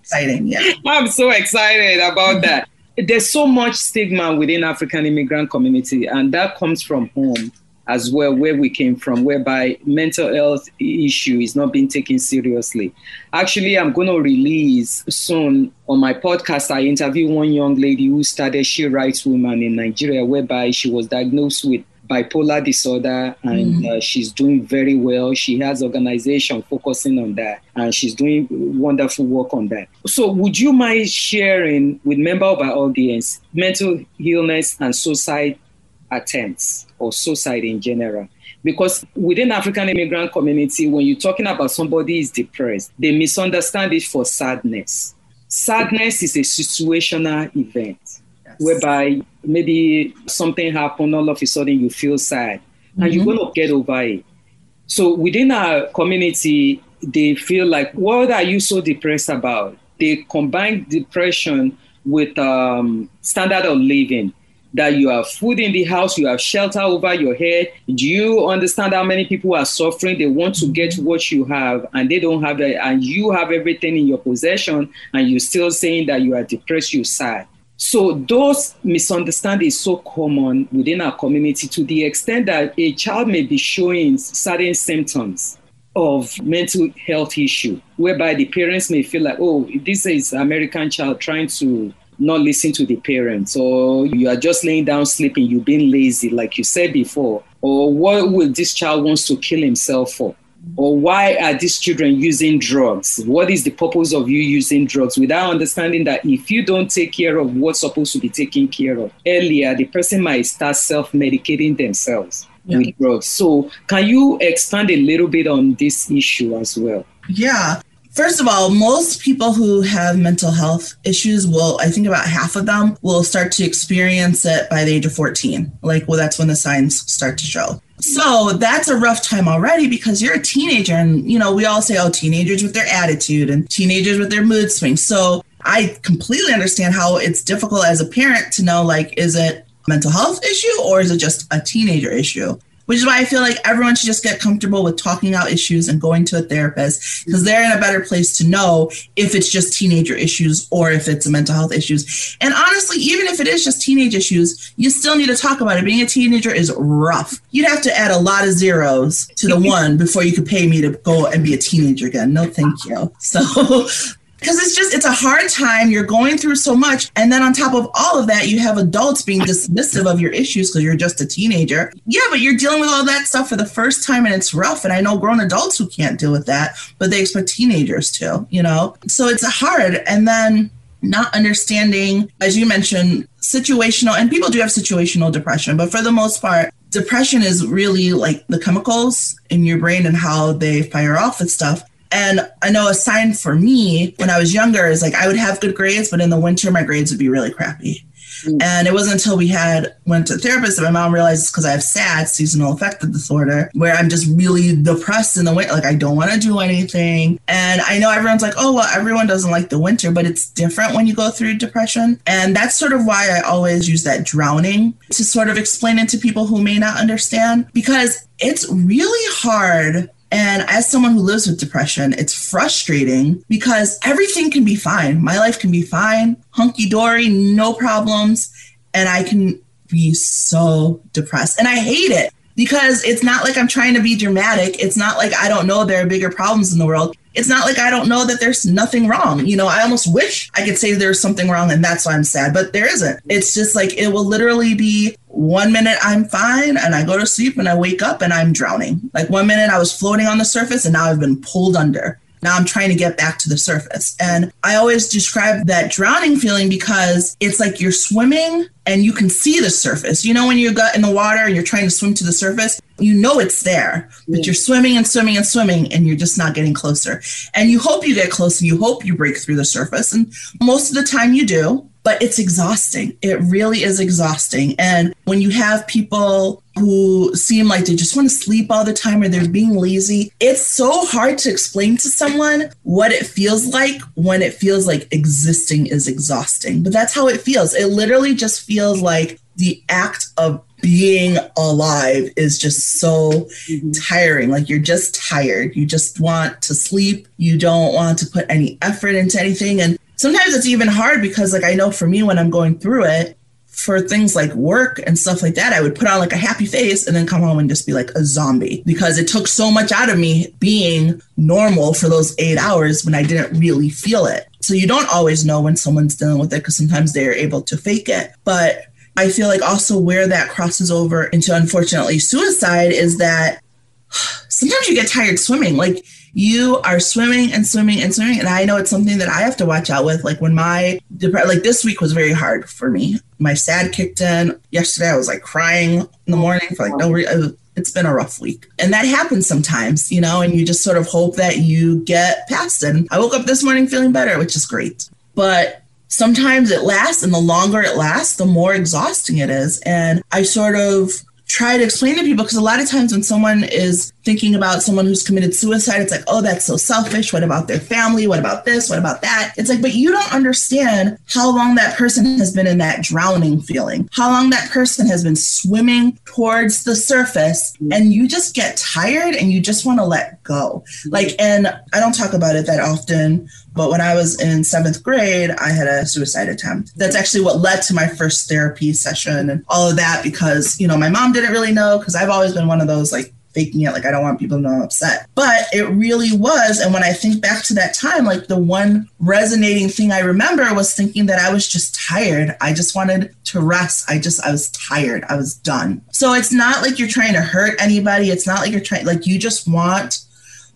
Exciting. Yeah. I'm so excited about that. There's so much stigma within African immigrant community, and that comes from home as well where we came from, whereby mental health issue is not being taken seriously. Actually, I'm going to release soon on my podcast. I interviewed one young lady who started She Writes Woman in Nigeria, whereby she was diagnosed with bipolar disorder and mm. uh, she's doing very well she has organization focusing on that and she's doing wonderful work on that so would you mind sharing with member of our audience mental illness and suicide attempts or suicide in general. Because within African immigrant community, when you're talking about somebody is depressed, they misunderstand it for sadness. Sadness is a situational event yes. whereby maybe something happened, all of a sudden you feel sad and mm-hmm. you're going to get over it. So within our community, they feel like, what are you so depressed about? They combine depression with um, standard of living that you have food in the house, you have shelter over your head. Do you understand how many people are suffering? They want to get mm-hmm. what you have and they don't have it, and you have everything in your possession, and you're still saying that you are depressed, you're sad. So those misunderstandings so common within our community to the extent that a child may be showing certain symptoms of mental health issue, whereby the parents may feel like, oh, this is American child trying to not listen to the parents, or you are just laying down sleeping, you've been lazy, like you said before, or what will this child wants to kill himself for? Or why are these children using drugs? What is the purpose of you using drugs? Without understanding that if you don't take care of what's supposed to be taken care of earlier, the person might start self medicating themselves yeah. with drugs. So, can you expand a little bit on this issue as well? Yeah. First of all, most people who have mental health issues will, I think about half of them will start to experience it by the age of 14. Like, well, that's when the signs start to show. So that's a rough time already because you're a teenager. And, you know, we all say, oh, teenagers with their attitude and teenagers with their mood swings. So I completely understand how it's difficult as a parent to know, like, is it a mental health issue or is it just a teenager issue? Which is why I feel like everyone should just get comfortable with talking out issues and going to a therapist because they're in a better place to know if it's just teenager issues or if it's mental health issues. And honestly, even if it is just teenage issues, you still need to talk about it. Being a teenager is rough. You'd have to add a lot of zeros to the one before you could pay me to go and be a teenager again. No, thank you. So because it's just it's a hard time. You're going through so much. And then on top of all of that you have adults being dismissive of your issues because you're just a teenager. Yeah but you're dealing with all that stuff for the first time and it's rough. And i know grown adults who can't deal with that but they expect teenagers to you know? So it's hard. And then not understanding as you mentioned situational and people do have situational depression but for the most part depression is really like the chemicals in your brain and how they fire off and stuff and I know a sign for me when I was younger is like I would have good grades, but in the winter my grades would be really crappy. Mm. And it wasn't until we had went to therapist that my mom realized because I have SAD, seasonal affective disorder, where I'm just really depressed in the winter. Like I don't want to do anything. And I know everyone's like, oh well, everyone doesn't like the winter, but it's different when you go through depression. And that's sort of why I always use that drowning to sort of explain it to people who may not understand because it's really hard and as someone who lives with depression, it's frustrating because everything can be fine. My life can be fine, hunky dory, no problems. And I can be so depressed. And I hate it because it's not like I'm trying to be dramatic. It's not like I don't know there are bigger problems in the world. It's not like I don't know that there's nothing wrong. You know, I almost wish I could say there's something wrong and that's why I'm sad, but there isn't. It's just like it will literally be one minute I'm fine and I go to sleep and I wake up and I'm drowning. Like one minute I was floating on the surface and now I've been pulled under. Now I'm trying to get back to the surface. And I always describe that drowning feeling because it's like you're swimming and you can see the surface. You know, when you got in the water and you're trying to swim to the surface, you know it's there, but you're swimming and swimming and swimming and you're just not getting closer. And you hope you get close and you hope you break through the surface. And most of the time you do but it's exhausting. It really is exhausting. And when you have people who seem like they just want to sleep all the time or they're being lazy, it's so hard to explain to someone what it feels like when it feels like existing is exhausting. But that's how it feels. It literally just feels like the act of being alive is just so mm-hmm. tiring. Like you're just tired. You just want to sleep. You don't want to put any effort into anything. And sometimes it's even hard because like I know for me when I'm going through it for things like work and stuff like that, I would put on like a happy face and then come home and just be like a zombie because it took so much out of me being normal for those eight hours when I didn't really feel it. So you don't always know when someone's dealing with it because sometimes they're able to fake it. But I feel like also where that crosses over into unfortunately suicide is that sometimes you get tired swimming. Like you are swimming and swimming and swimming. And I know it's something that I have to watch out with. Like when my, like this week was very hard for me. My sad kicked in. Yesterday I was like crying in the morning for like no reason. Uh, it's been a rough week. And that happens sometimes, you know, and you just sort of hope that you get past it. And I woke up this morning feeling better, which is great. But sometimes it lasts and the longer it lasts, the more exhausting it is. And I sort of try to explain to people because a lot of times when someone is thinking about someone who's committed suicide, it's like, oh, that's so selfish. What about their family? What about this? What about that? It's like, but you don't understand how long that person has been in that drowning feeling, how long that person has been swimming towards the surface, and you just get tired and you just want to let go. Like, and I don't talk about it that often, but when I was in seventh grade, I had a suicide attempt. That's actually what led to my first therapy session and all of that because, you know, my mom didn't really know because I've always been one of those like faking it like I don't want people to know I'm upset. But it really was. And when I think back to that time, like the one resonating thing I remember was thinking that I was just tired. I just wanted to rest. I just, I was tired. I was done. So it's not like you're trying to hurt anybody. It's not like you're trying, like you just want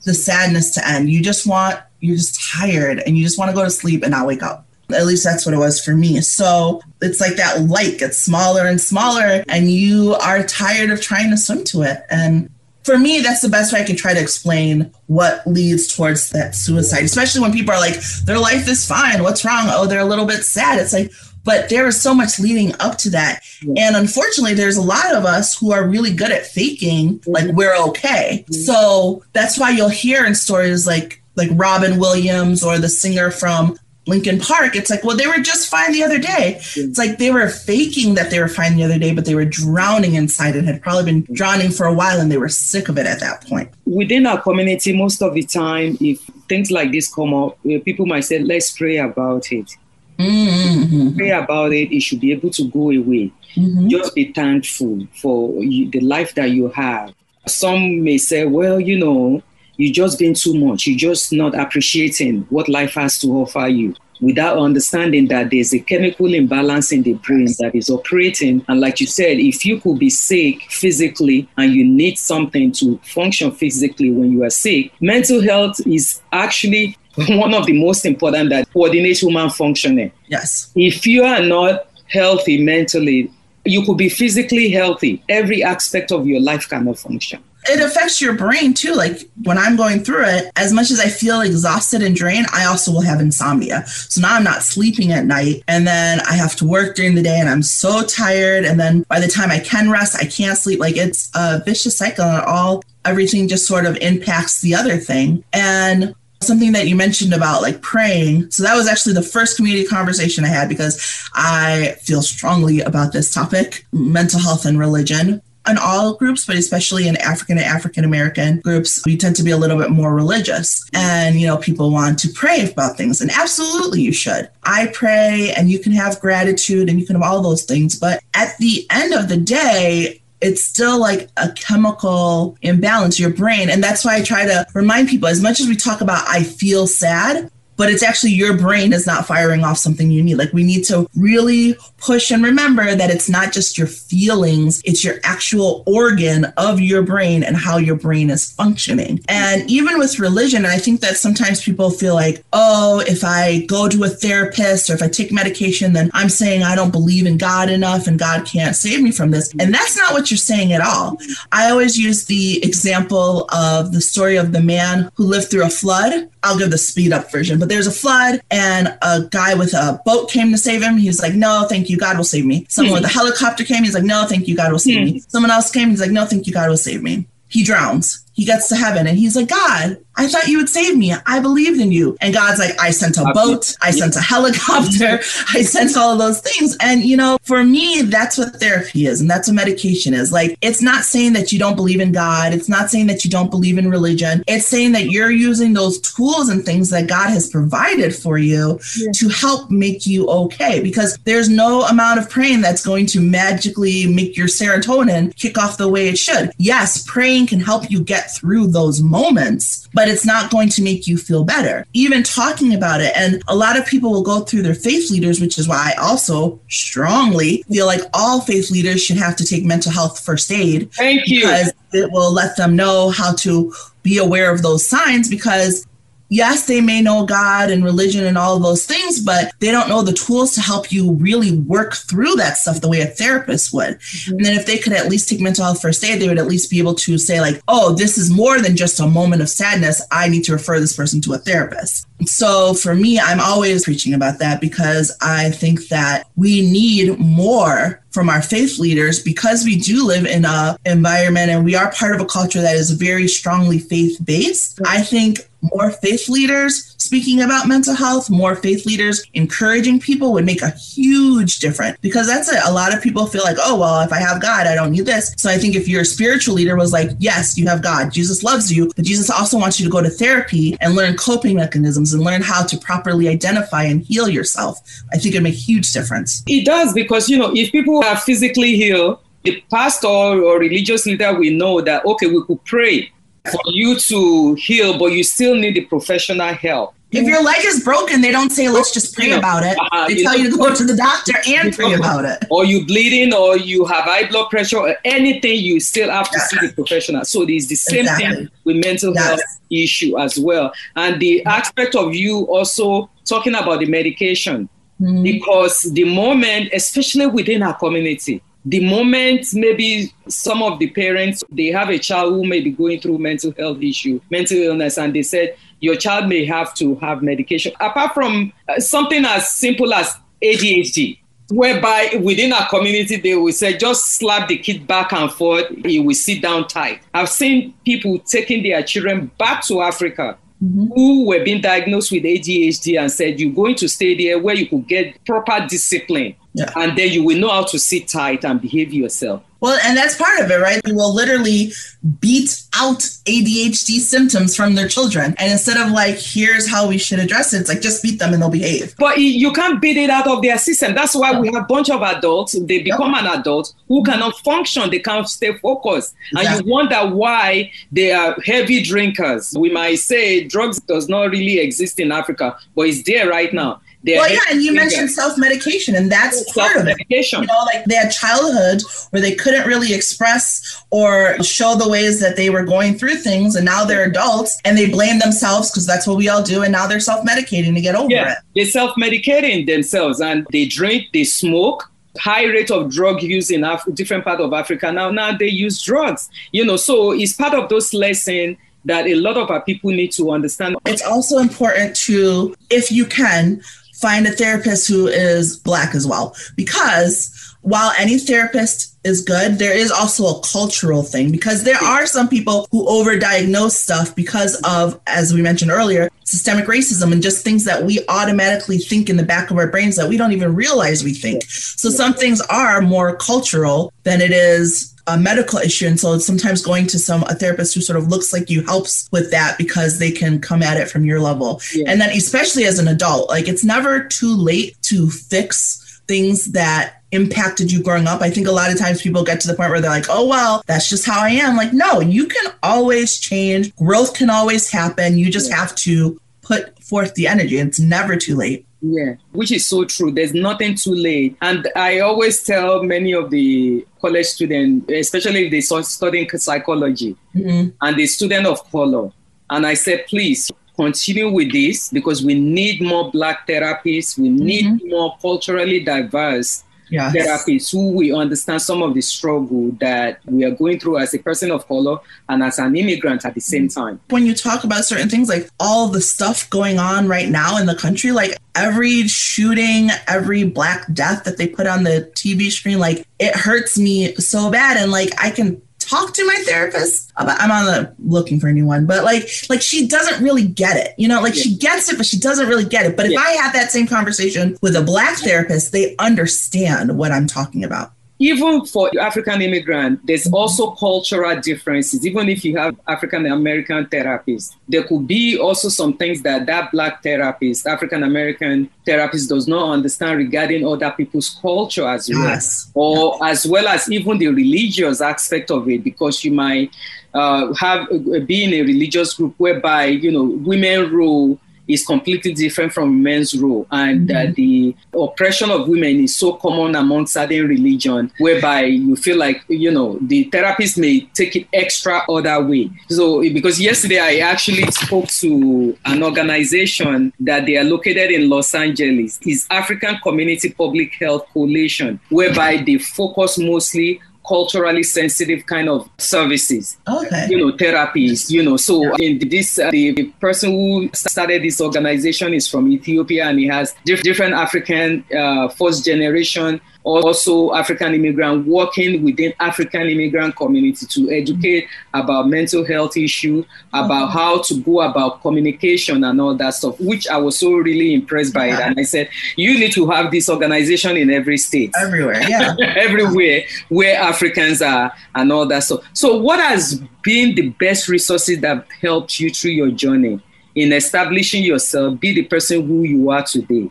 the sadness to end. You just want, you're just tired and you just want to go to sleep and not wake up. At least that's what it was for me. So it's like that light gets smaller and smaller, and you are tired of trying to swim to it. And for me, that's the best way I can try to explain what leads towards that suicide, especially when people are like, their life is fine. What's wrong? Oh, they're a little bit sad. It's like, but there is so much leading up to that. And unfortunately, there's a lot of us who are really good at faking, like we're okay. Mm-hmm. So that's why you'll hear in stories like like Robin Williams or the singer from Linkin Park, it's like, well, they were just fine the other day. It's like they were faking that they were fine the other day, but they were drowning inside and had probably been drowning for a while and they were sick of it at that point. Within our community, most of the time, if things like this come up, people might say, let's pray about it. Mm-hmm. Pray about it, it should be able to go away. Mm-hmm. Just be thankful for the life that you have. Some may say, well, you know, you're just being too much. You're just not appreciating what life has to offer you without understanding that there's a chemical imbalance in the brain that is operating. And like you said, if you could be sick physically and you need something to function physically when you are sick, mental health is actually one of the most important that coordinates human functioning. Yes. If you are not healthy mentally, you could be physically healthy. Every aspect of your life cannot function it affects your brain too. Like when I'm going through it, as much as I feel exhausted and drained, I also will have insomnia. So now I'm not sleeping at night. And then I have to work during the day and I'm so tired. And then by the time I can rest, I can't sleep. Like it's a vicious cycle and all everything just sort of impacts the other thing. And something that you mentioned about like praying. So that was actually the first community conversation I had because I feel strongly about this topic, mental health and religion in all groups, but especially in African and African American groups, we tend to be a little bit more religious. And, you know, people want to pray about things. And absolutely you should. I pray and you can have gratitude and you can have all those things. But at the end of the day, it's still like a chemical imbalance, your brain. And that's why I try to remind people as much as we talk about, I feel sad, but it's actually your brain is not firing off something you need. Like we need to really push and remember that it's not just your feelings, it's your actual organ of your brain and how your brain is functioning. And even with religion, I think that sometimes people feel like, oh, if I go to a therapist or if I take medication, then I'm saying I don't believe in God enough and God can't save me from this. And that's not what you're saying at all. I always use the example of the story of the man who lived through a flood. I'll give the speed up version, but there's a flood and a guy with a boat came to save him. He was like, no, thank you. God will save me. Someone mm-hmm. with a helicopter came. He's like, no, thank you. God will save mm-hmm. me. Someone else came. He's like, no, thank you. God will save me. He drowns. He gets to heaven and he's like, God, I thought you would save me. I believed in you. And God's like, I sent a boat, I sent a helicopter, I sent all of those things. And, you know, for me, that's what therapy is. And that's what medication is. Like, it's not saying that you don't believe in God. It's not saying that you don't believe in religion. It's saying that you're using those tools and things that God has provided for you yeah. to help make you okay. Because there's no amount of praying that's going to magically make your serotonin kick off the way it should. Yes, praying can help you get through those moments, but it's not going to make you feel better. Even talking about it. And a lot of people will go through their faith leaders, which is why I also strongly feel like all faith leaders should have to take mental health first aid. Thank you. Because it will let them know how to be aware of those signs because yes, they may know God and religion and all of those things, but they don't know the tools to help you really work through that stuff the way a therapist would. Mm-hmm. And then if they could at least take mental health first aid, they would at least be able to say, like, oh, this is more than just a moment of sadness. I need to refer this person to a therapist. So for me, I'm always preaching about that because I think that we need more from our faith leaders because we do live in a environment and we are part of a culture that is very strongly faith based. I think more faith leaders speaking about mental health, more faith leaders encouraging people would make a huge difference because that's it. A lot of people feel like, oh, well, if I have God, I don't need this. So I think if your spiritual leader was like, yes, you have God, Jesus loves you, but Jesus also wants you to go to therapy and learn coping mechanisms and learn how to properly identify and heal yourself, I think it'd make a huge difference. It does because, you know, if people are physically healed, the pastor or religious leader will know that, okay, we could pray for you to heal, but you still need the professional help. If your leg is broken, they don't say, let's just pray about it. Uh, they tell you, to go to the doctor and pray about it. Or you bleeding or you have high blood pressure or anything, you still have to yeah. see the professional. So it's the same exactly. thing with mental yes. health issue as well. And the aspect of you also talking about the medication. Mm-hmm. Because the moment, especially within our community, the moment maybe some of the parents they have a child who may be going through mental health issue mental illness and they said your child may have to have medication apart from uh, something as simple as adhd whereby within our community they will say just slap the kid back and forth he will sit down tight i've seen people taking their children back to africa Mm-hmm. who were being diagnosed with ADHD and said, You're going to stay there where you could get proper discipline. Yeah. And then you will know how to sit tight and behave yourself. Well, and that's part of it, right? We will literally beat out ADHD symptoms from their children. And instead of like, here's how we should address it, it's like just beat them and they'll behave. But you can't beat it out of their system. That's why yeah. we have a bunch of adults, they become yep. an adult who cannot function, they can't stay focused. Exactly. And you wonder why they are heavy drinkers. We might say drugs does not really exist in Africa, but it's there right now well, yeah, and you mentioned self medication, and that's part of it. You know, like they had childhood where they couldn't really express or show the ways that they were going through things, and now they're adults and they blame themselves because that's what we all do, and now they're self medicating to get over yeah, it. They're self medicating themselves, and they drink, they smoke, high rate of drug use in Af- different part of Africa. Now, now they use drugs. You know, so it's part of those lessons that a lot of our people need to understand. It's also important to, if you can, find a therapist who is Black as well. Because while any therapist is good, there is also a cultural thing because there are some people who overdiagnose stuff because of, as we mentioned earlier, systemic racism and just things that we automatically think in the back of our brains that we don't even realize we think. So some things are more cultural than it is a medical issue. And so it's sometimes going to some a therapist who sort of looks like you helps with that because they can come at it from your level. Yeah. And then especially as an adult, like it's never too late to fix things that impacted you growing up. I think a lot of times people get to the point where they're like, oh, well, that's just how I am. Like, no, you can always change. Growth can always happen. You just yeah. have to put forth the energy. It's never too late. Yeah, which is so true. There's nothing too late. And I always tell many of the college students, especially if they're studying psychology mm-hmm. and the student of color, and I said, please continue with this because we need more Black therapists. We need mm-hmm. more culturally diverse yes. therapists who we understand some of the struggle that we are going through as a person of color and as an immigrant at the same mm-hmm. time. When you talk about certain things like all the stuff going on right now in the country, like every shooting, every black death that they put on the TV screen, like it hurts me so bad. And like I can talk to my therapist about I'm on the looking for a new one, but like like she doesn't really get it. You know, like yeah. she gets it, but she doesn't really get it. But yeah. if I have that same conversation with a black therapist, they understand what I'm talking about even for African immigrant, there's mm-hmm. also cultural differences. Even if you have African American therapists, there could be also some things that that Black therapist, African American therapist, does not understand regarding other people's culture as well, yes. or yes. as well as even the religious aspect of it, because you might uh, have uh, be in a religious group whereby you know women rule is completely different from men's role, and Mm-hmm. uh, the oppression of women is so common among certain religion, whereby you feel like you know the therapist may take it extra other way. So because yesterday I actually spoke to an organization that they are located in Los Angeles, is African Community Public Health Coalition, whereby they focus mostly culturally sensitive kind of services Okay. you know therapies you know so in this uh, the person who started this organization is from ethiopia and he has diff- different african uh, first generation also african immigrant working within african immigrant community to educate about mental health issue about mm-hmm. how to go about communication and all that stuff which i was so really impressed by it and i said you need to have this organization in every state Everywhere. Yeah. everywhere where Africans are and all that stuff. So, what has been the best resources that helped you through your journey in establishing yourself, be the person who you are today?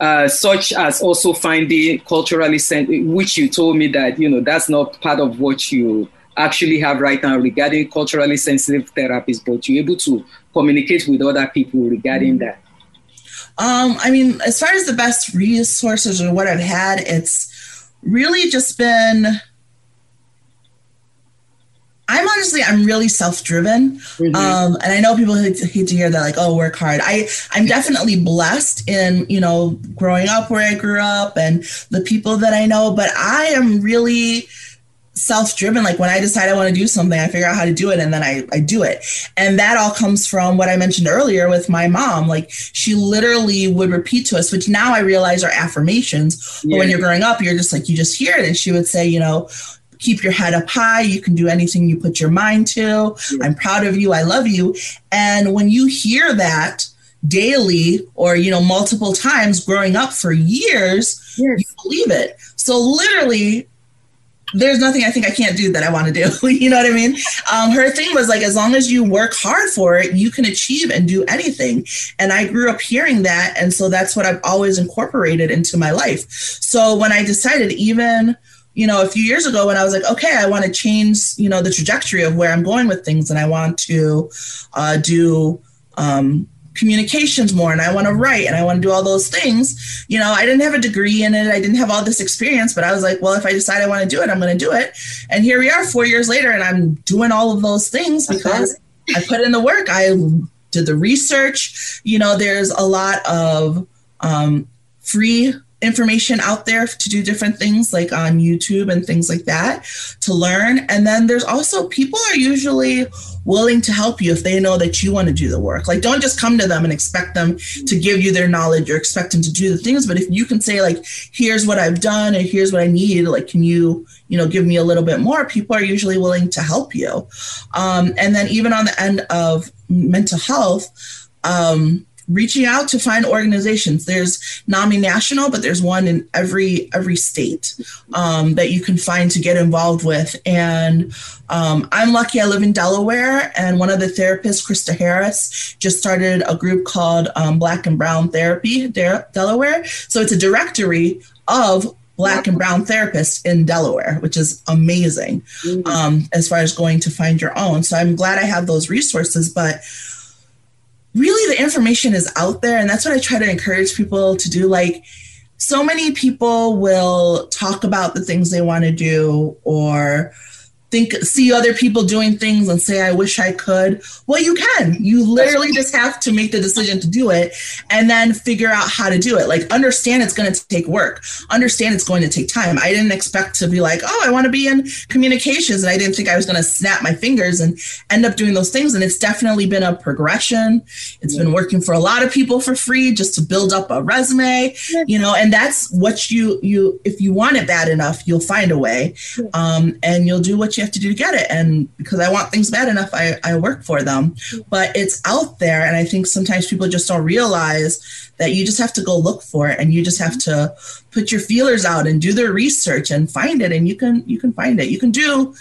Uh, such as also finding culturally sensitive, which you told me that you know that's not part of what you actually have right now regarding culturally sensitive therapies, but you're able to communicate with other people regarding that. Um, I mean, as far as the best resources or what I've had, it's really just been. I'm honestly, I'm really self-driven, Mhm. um, and I know people hate, hate to hear that, like, "Oh, work hard." I, I'm definitely blessed in, you know, growing up where I grew up and the people that I know. But I am really self-driven like when i decide i want to do something i figure out how to do it and then I, I do it and that all comes from what i mentioned earlier with my mom like she literally would repeat to us which now i realize are affirmations but when you're growing up you're just like you just hear it and she would say you know keep your head up high you can do anything you put your mind to i'm proud of you i love you and when you hear that daily or you know multiple times growing up for years you believe it so literally there's nothing I think I can't do that I want to do. you know what I mean? Um, her thing was like, as long as you work hard for it, you can achieve and do anything. And I grew up hearing that. And so that's what I've always incorporated into my life. So when I decided, even, you know, a few years ago, when I was like, okay, I want to change, you know, the trajectory of where I'm going with things and I want to uh, do, um, communications more and I want to write and I want to do all those things. You know, I didn't have a degree in it. I didn't have all this experience, but I was like, well, if I decide I want to do it, I'm going to do it. And here we are 4 years later and I'm doing all of those things because I put in the work. I did the research. You know, there's a lot of um, free information out there to do different things like on YouTube and things like that to learn. And then there's also people are usually willing to help you if they know that you want to do the work. Like don't just come to them and expect them to give you their knowledge or expect them to do the things, but if you can say like here's what I've done and here's what I need, like can you, you know, give me a little bit more, people are usually willing to help you. Um, and then even on the end of mental health, um, reaching out to find organizations. There's nami national but there's one in every every state um, that you can find to get involved with. And um, i'm lucky i live in delaware and one of the therapists krista harris just started a group called um, black and brown therapy De- delaware. So it's a directory of black and brown therapists in delaware which is amazing um, as far as going to find your own. So i'm glad i have those resources but really the information is out there and that's what i try to encourage people to do. Like so many people will talk about the things they want to do or think see other people doing things and say i wish i could. Well you can. You literally just have to make the decision to do it and then figure out how to do it. Like understand it's going to take work. Understand it's going to take time. I didn't expect to be like oh i want to be in communications and i didn't think i was going to snap my fingers and end up doing those things and it's definitely been a progression. It's been working for a lot of people for free just to build up a resume you know and that's what you you if you want it bad enough you'll find a way um, and you'll do what you have to do to get it. And because i want things bad enough i, I work for them. But it's out there. And i think sometimes people just don't realize that you just have to go look for it. And you just have to put your feelers out and do the research and find it. And you can you can find it. You can do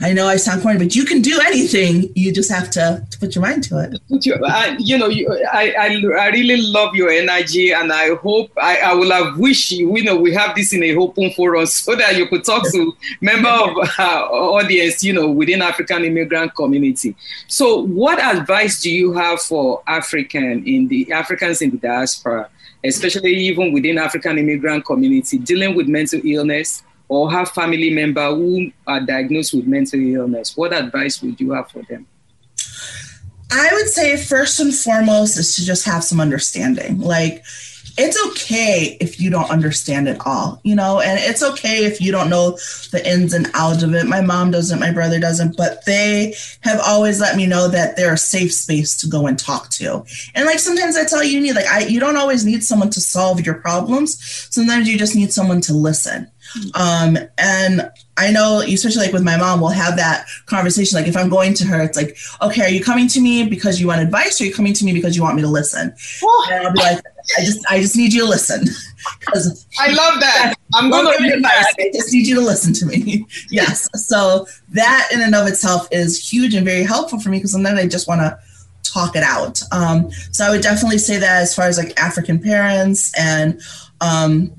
I know I sound corny, but you can do anything. You just have to, to put your mind to it. Put your, I, you know, you, I, I, I really love your energy, and I hope I, I will have wished you, you know, we have this in a open forum so that you could talk to member of our audience, you know, within African immigrant community. So, what advice do you have for African in the Africans in the diaspora, especially even within African immigrant community, dealing with mental illness? Or have family member who are diagnosed with mental illness, what advice would you have for them? I would say first and foremost is to just have some understanding. Like it's okay if you don't understand it all, you know, and it's okay if you don't know the ins and outs of it. My mom doesn't, my brother doesn't, but they have always let me know that they're a safe space to go and talk to. And like sometimes I tell you, you need like I you don't always need someone to solve your problems. Sometimes you just need someone to listen. Um, and I know, especially like with my mom, we'll have that conversation. Like if I'm going to her, it's like, okay, are you coming to me because you want advice, or are you coming to me because you want me to listen? And I'll be like, I just, I just need you to listen. Because I love that. I'm going to give advice. I just need you to listen to me. yes. So that in and of itself is huge and very helpful for me because sometimes I just want to talk it out. Um, so I would definitely say that as far as like African parents and um,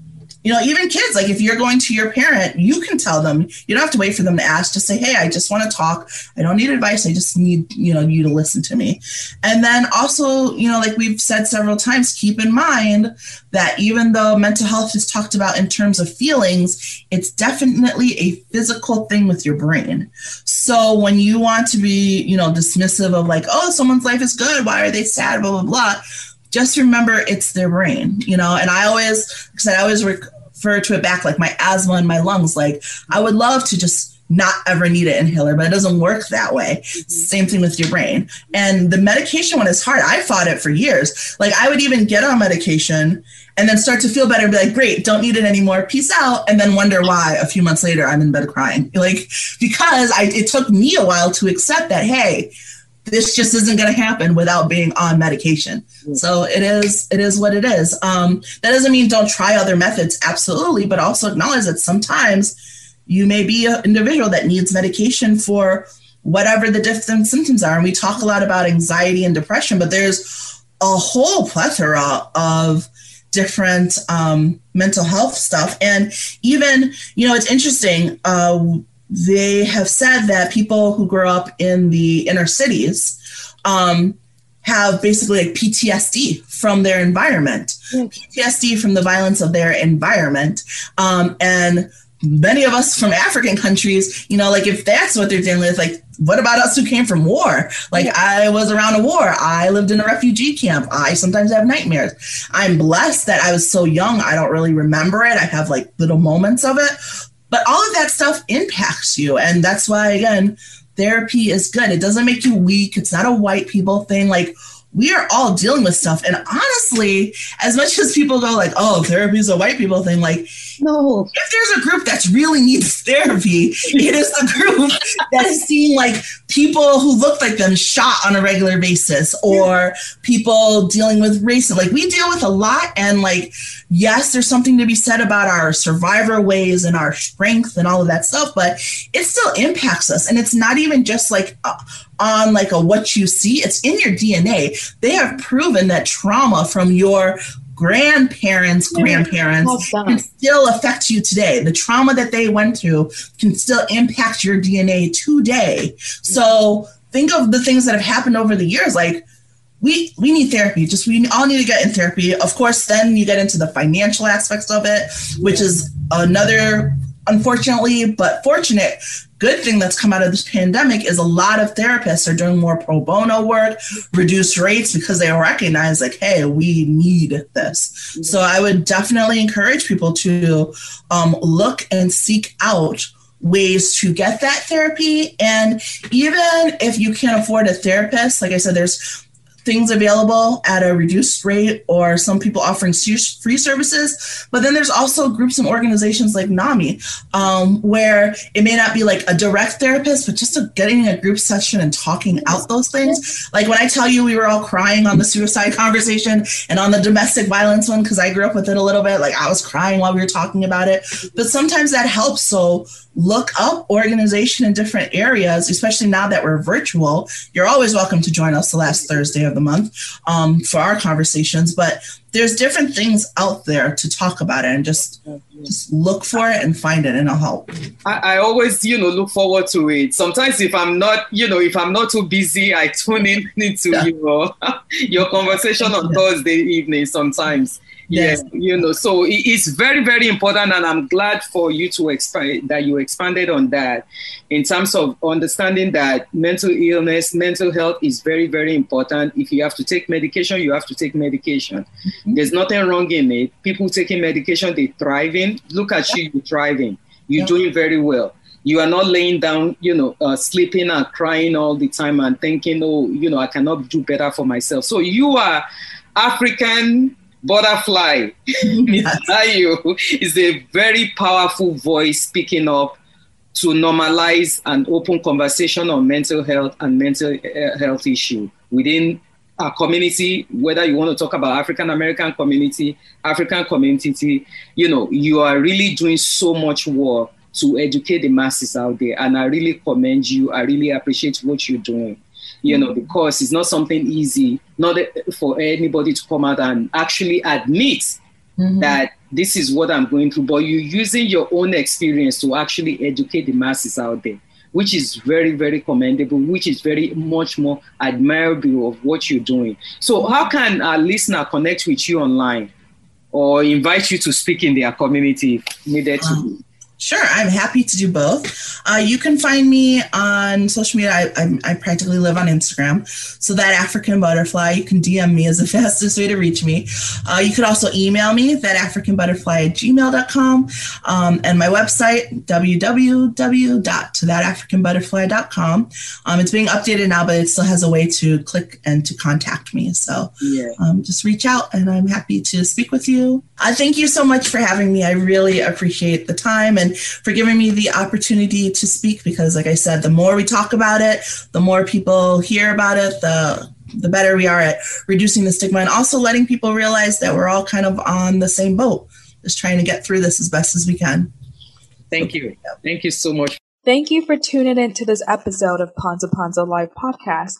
you know, even kids, like if you're going to your parent, you can tell them. You don't have to wait for them to ask. Just say, "Hey, I just want to talk. I don't need advice. I just need, you know, you to listen to me." And then also, you know, like we've said several times, keep in mind that even though mental health is talked about in terms of feelings, it's definitely a physical thing with your brain. So when you want to be, you know, dismissive of like, "Oh, someone's life is good. Why are they sad?" blah blah blah just remember it's their brain, you know. And I always, because I always refer to it back like my asthma and my lungs. Like I would love to just not ever need an inhaler, but it doesn't work that way. Mm-hmm. Same thing with your brain. And the medication one is hard. I fought it for years. Like I would even get on medication and then start to feel better and be like, great, don't need it anymore. Peace out. And then wonder why a few months later I'm in bed crying. Like, because I, it took me a while to accept that, hey, this just isn't going to happen without being on medication. Mm-hmm. So it is it is what it is. Um, that doesn't mean don't try other methods, absolutely, but also acknowledge that sometimes you may be an individual that needs medication for whatever the different symptoms are. And we talk a lot about anxiety and depression, but there's a whole plethora of different um, mental health stuff. And even, you know, it's interesting. Uh, they have said that people who grow up in the inner cities um, have basically like PTSD from their environment, mm. PTSD from the violence of their environment. Um, and many of us from African countries, you know, like if that's what they're dealing with, like what about us who came from war? Like yeah. I was around a war. I lived in a refugee camp. I sometimes have nightmares. I'm blessed that I was so young. I don't really remember it. I have like little moments of it, but all of that stuff impacts you. And that's why, again, therapy is good. It doesn't make you weak. It's not a white people thing. Like, we are all dealing with stuff. And honestly, as much as people go like, oh, therapy is a white people thing, like, no. If there's a group that really needs therapy, it is the group that is seeing like people who look like them shot on a regular basis or people dealing with racism. Like we deal with a lot and like, yes, there's something to be said about our survivor ways and our strength and all of that stuff, but it still impacts us. And it's not even just like uh, on like a what you see, it's in your DNA. They have proven that trauma from your grandparents' oh, grandparents can still affect you today. The trauma that they went through can still impact your DNA today. So think of the things that have happened over the years. Like we we need therapy. Just we all need to get in therapy. Of course, then you get into the financial aspects of it, which is another unfortunately but fortunate good thing that's come out of this pandemic is a lot of therapists are doing more pro bono work, reduced rates because they recognize like, hey, we need this. Mm-hmm. So I would definitely encourage people to um, look and seek out ways to get that therapy. And even if you can't afford a therapist, like I said, there's things available at a reduced rate or some people offering free services. But then there's also groups and organizations like NAMI, um, where it may not be like a direct therapist, but just a, getting a group session and talking out those things. Like when I tell you we were all crying on the suicide conversation and on the domestic violence one, because I grew up with it a little bit, like I was crying while we were talking about it. But sometimes that helps. So look up organization in different areas, especially now that we're virtual. You're always welcome to join us the last Thursday of the month um, for our conversations. But there's different things out there to talk about it and just just look for it and find it and it'll help. I, I, always, you know, look forward to it. Sometimes if I'm not, you know, if I'm not too busy, I tune in into yeah. you know your conversation on yeah. Thursday evening sometimes yes. you know so it's very very important and i'm glad for you to expand that you expanded on that in terms of understanding that mental illness mental health is very very important if you have to take medication you have to take medication mm-hmm. there's nothing wrong in it people taking medication they thriving look at yeah. you you're thriving you're yeah. doing very well you are not laying down, you know, uh, sleeping and crying all the time and thinking, oh, you know, I cannot do better for myself. So you are African Butterfly, you is a very powerful voice speaking up to normalize and open conversation on mental health and mental uh, health issue within our community, whether you want to talk about African American community, African community, you know, you are really doing so much work to educate the masses out there. And I really commend you. I really appreciate what you're doing you know, because it's not something easy, not for anybody to come out and actually admit mm-hmm. that this is what I'm going through, but you're using your own experience to actually educate the masses out there, which is very, very commendable, which is very much more admirable of what you're doing. So, how can a listener connect with you online or invite you to speak in their community if needed to? Sure, I'm happy to do both. Uh, you can find me on social media. I, I, I, practically live on Instagram. So that African butterfly, you can DM me as the fastest way to reach me. Uh, you could also email me, that African butterfly at gmail.com. Um, and my website, www.thatafricanbutterfly.com. Um, it's being updated now, but it still has a way to click and to contact me. So yeah. um, just reach out and I'm happy to speak with you. Uh, thank you so much for having me. I really appreciate the time and for giving me the opportunity to speak because, like I said, the more we talk about it, the more people hear about it, the the better we are at reducing the stigma and also letting people realize that we're all kind of on the same boat, just trying to get through this as best as we can. Thank you. Thank you so much. Thank you for tuning in to this episode of Pansa Pansa Live Podcast.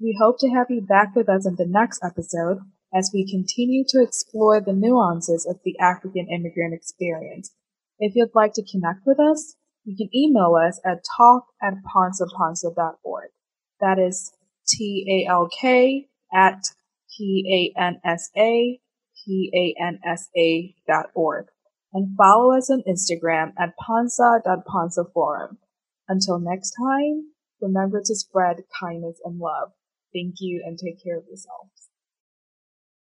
We hope to have you back with us in the next episode as we continue to explore the nuances of the African immigrant experience if you'd like to connect with us, you can email us at talk at pansapansa.org. That is T A L K at P A N S A P A N S A dot org. And follow us on Instagram at pansa.pansaforum. Until next time, remember to spread kindness and love. Thank you and take care of yourself.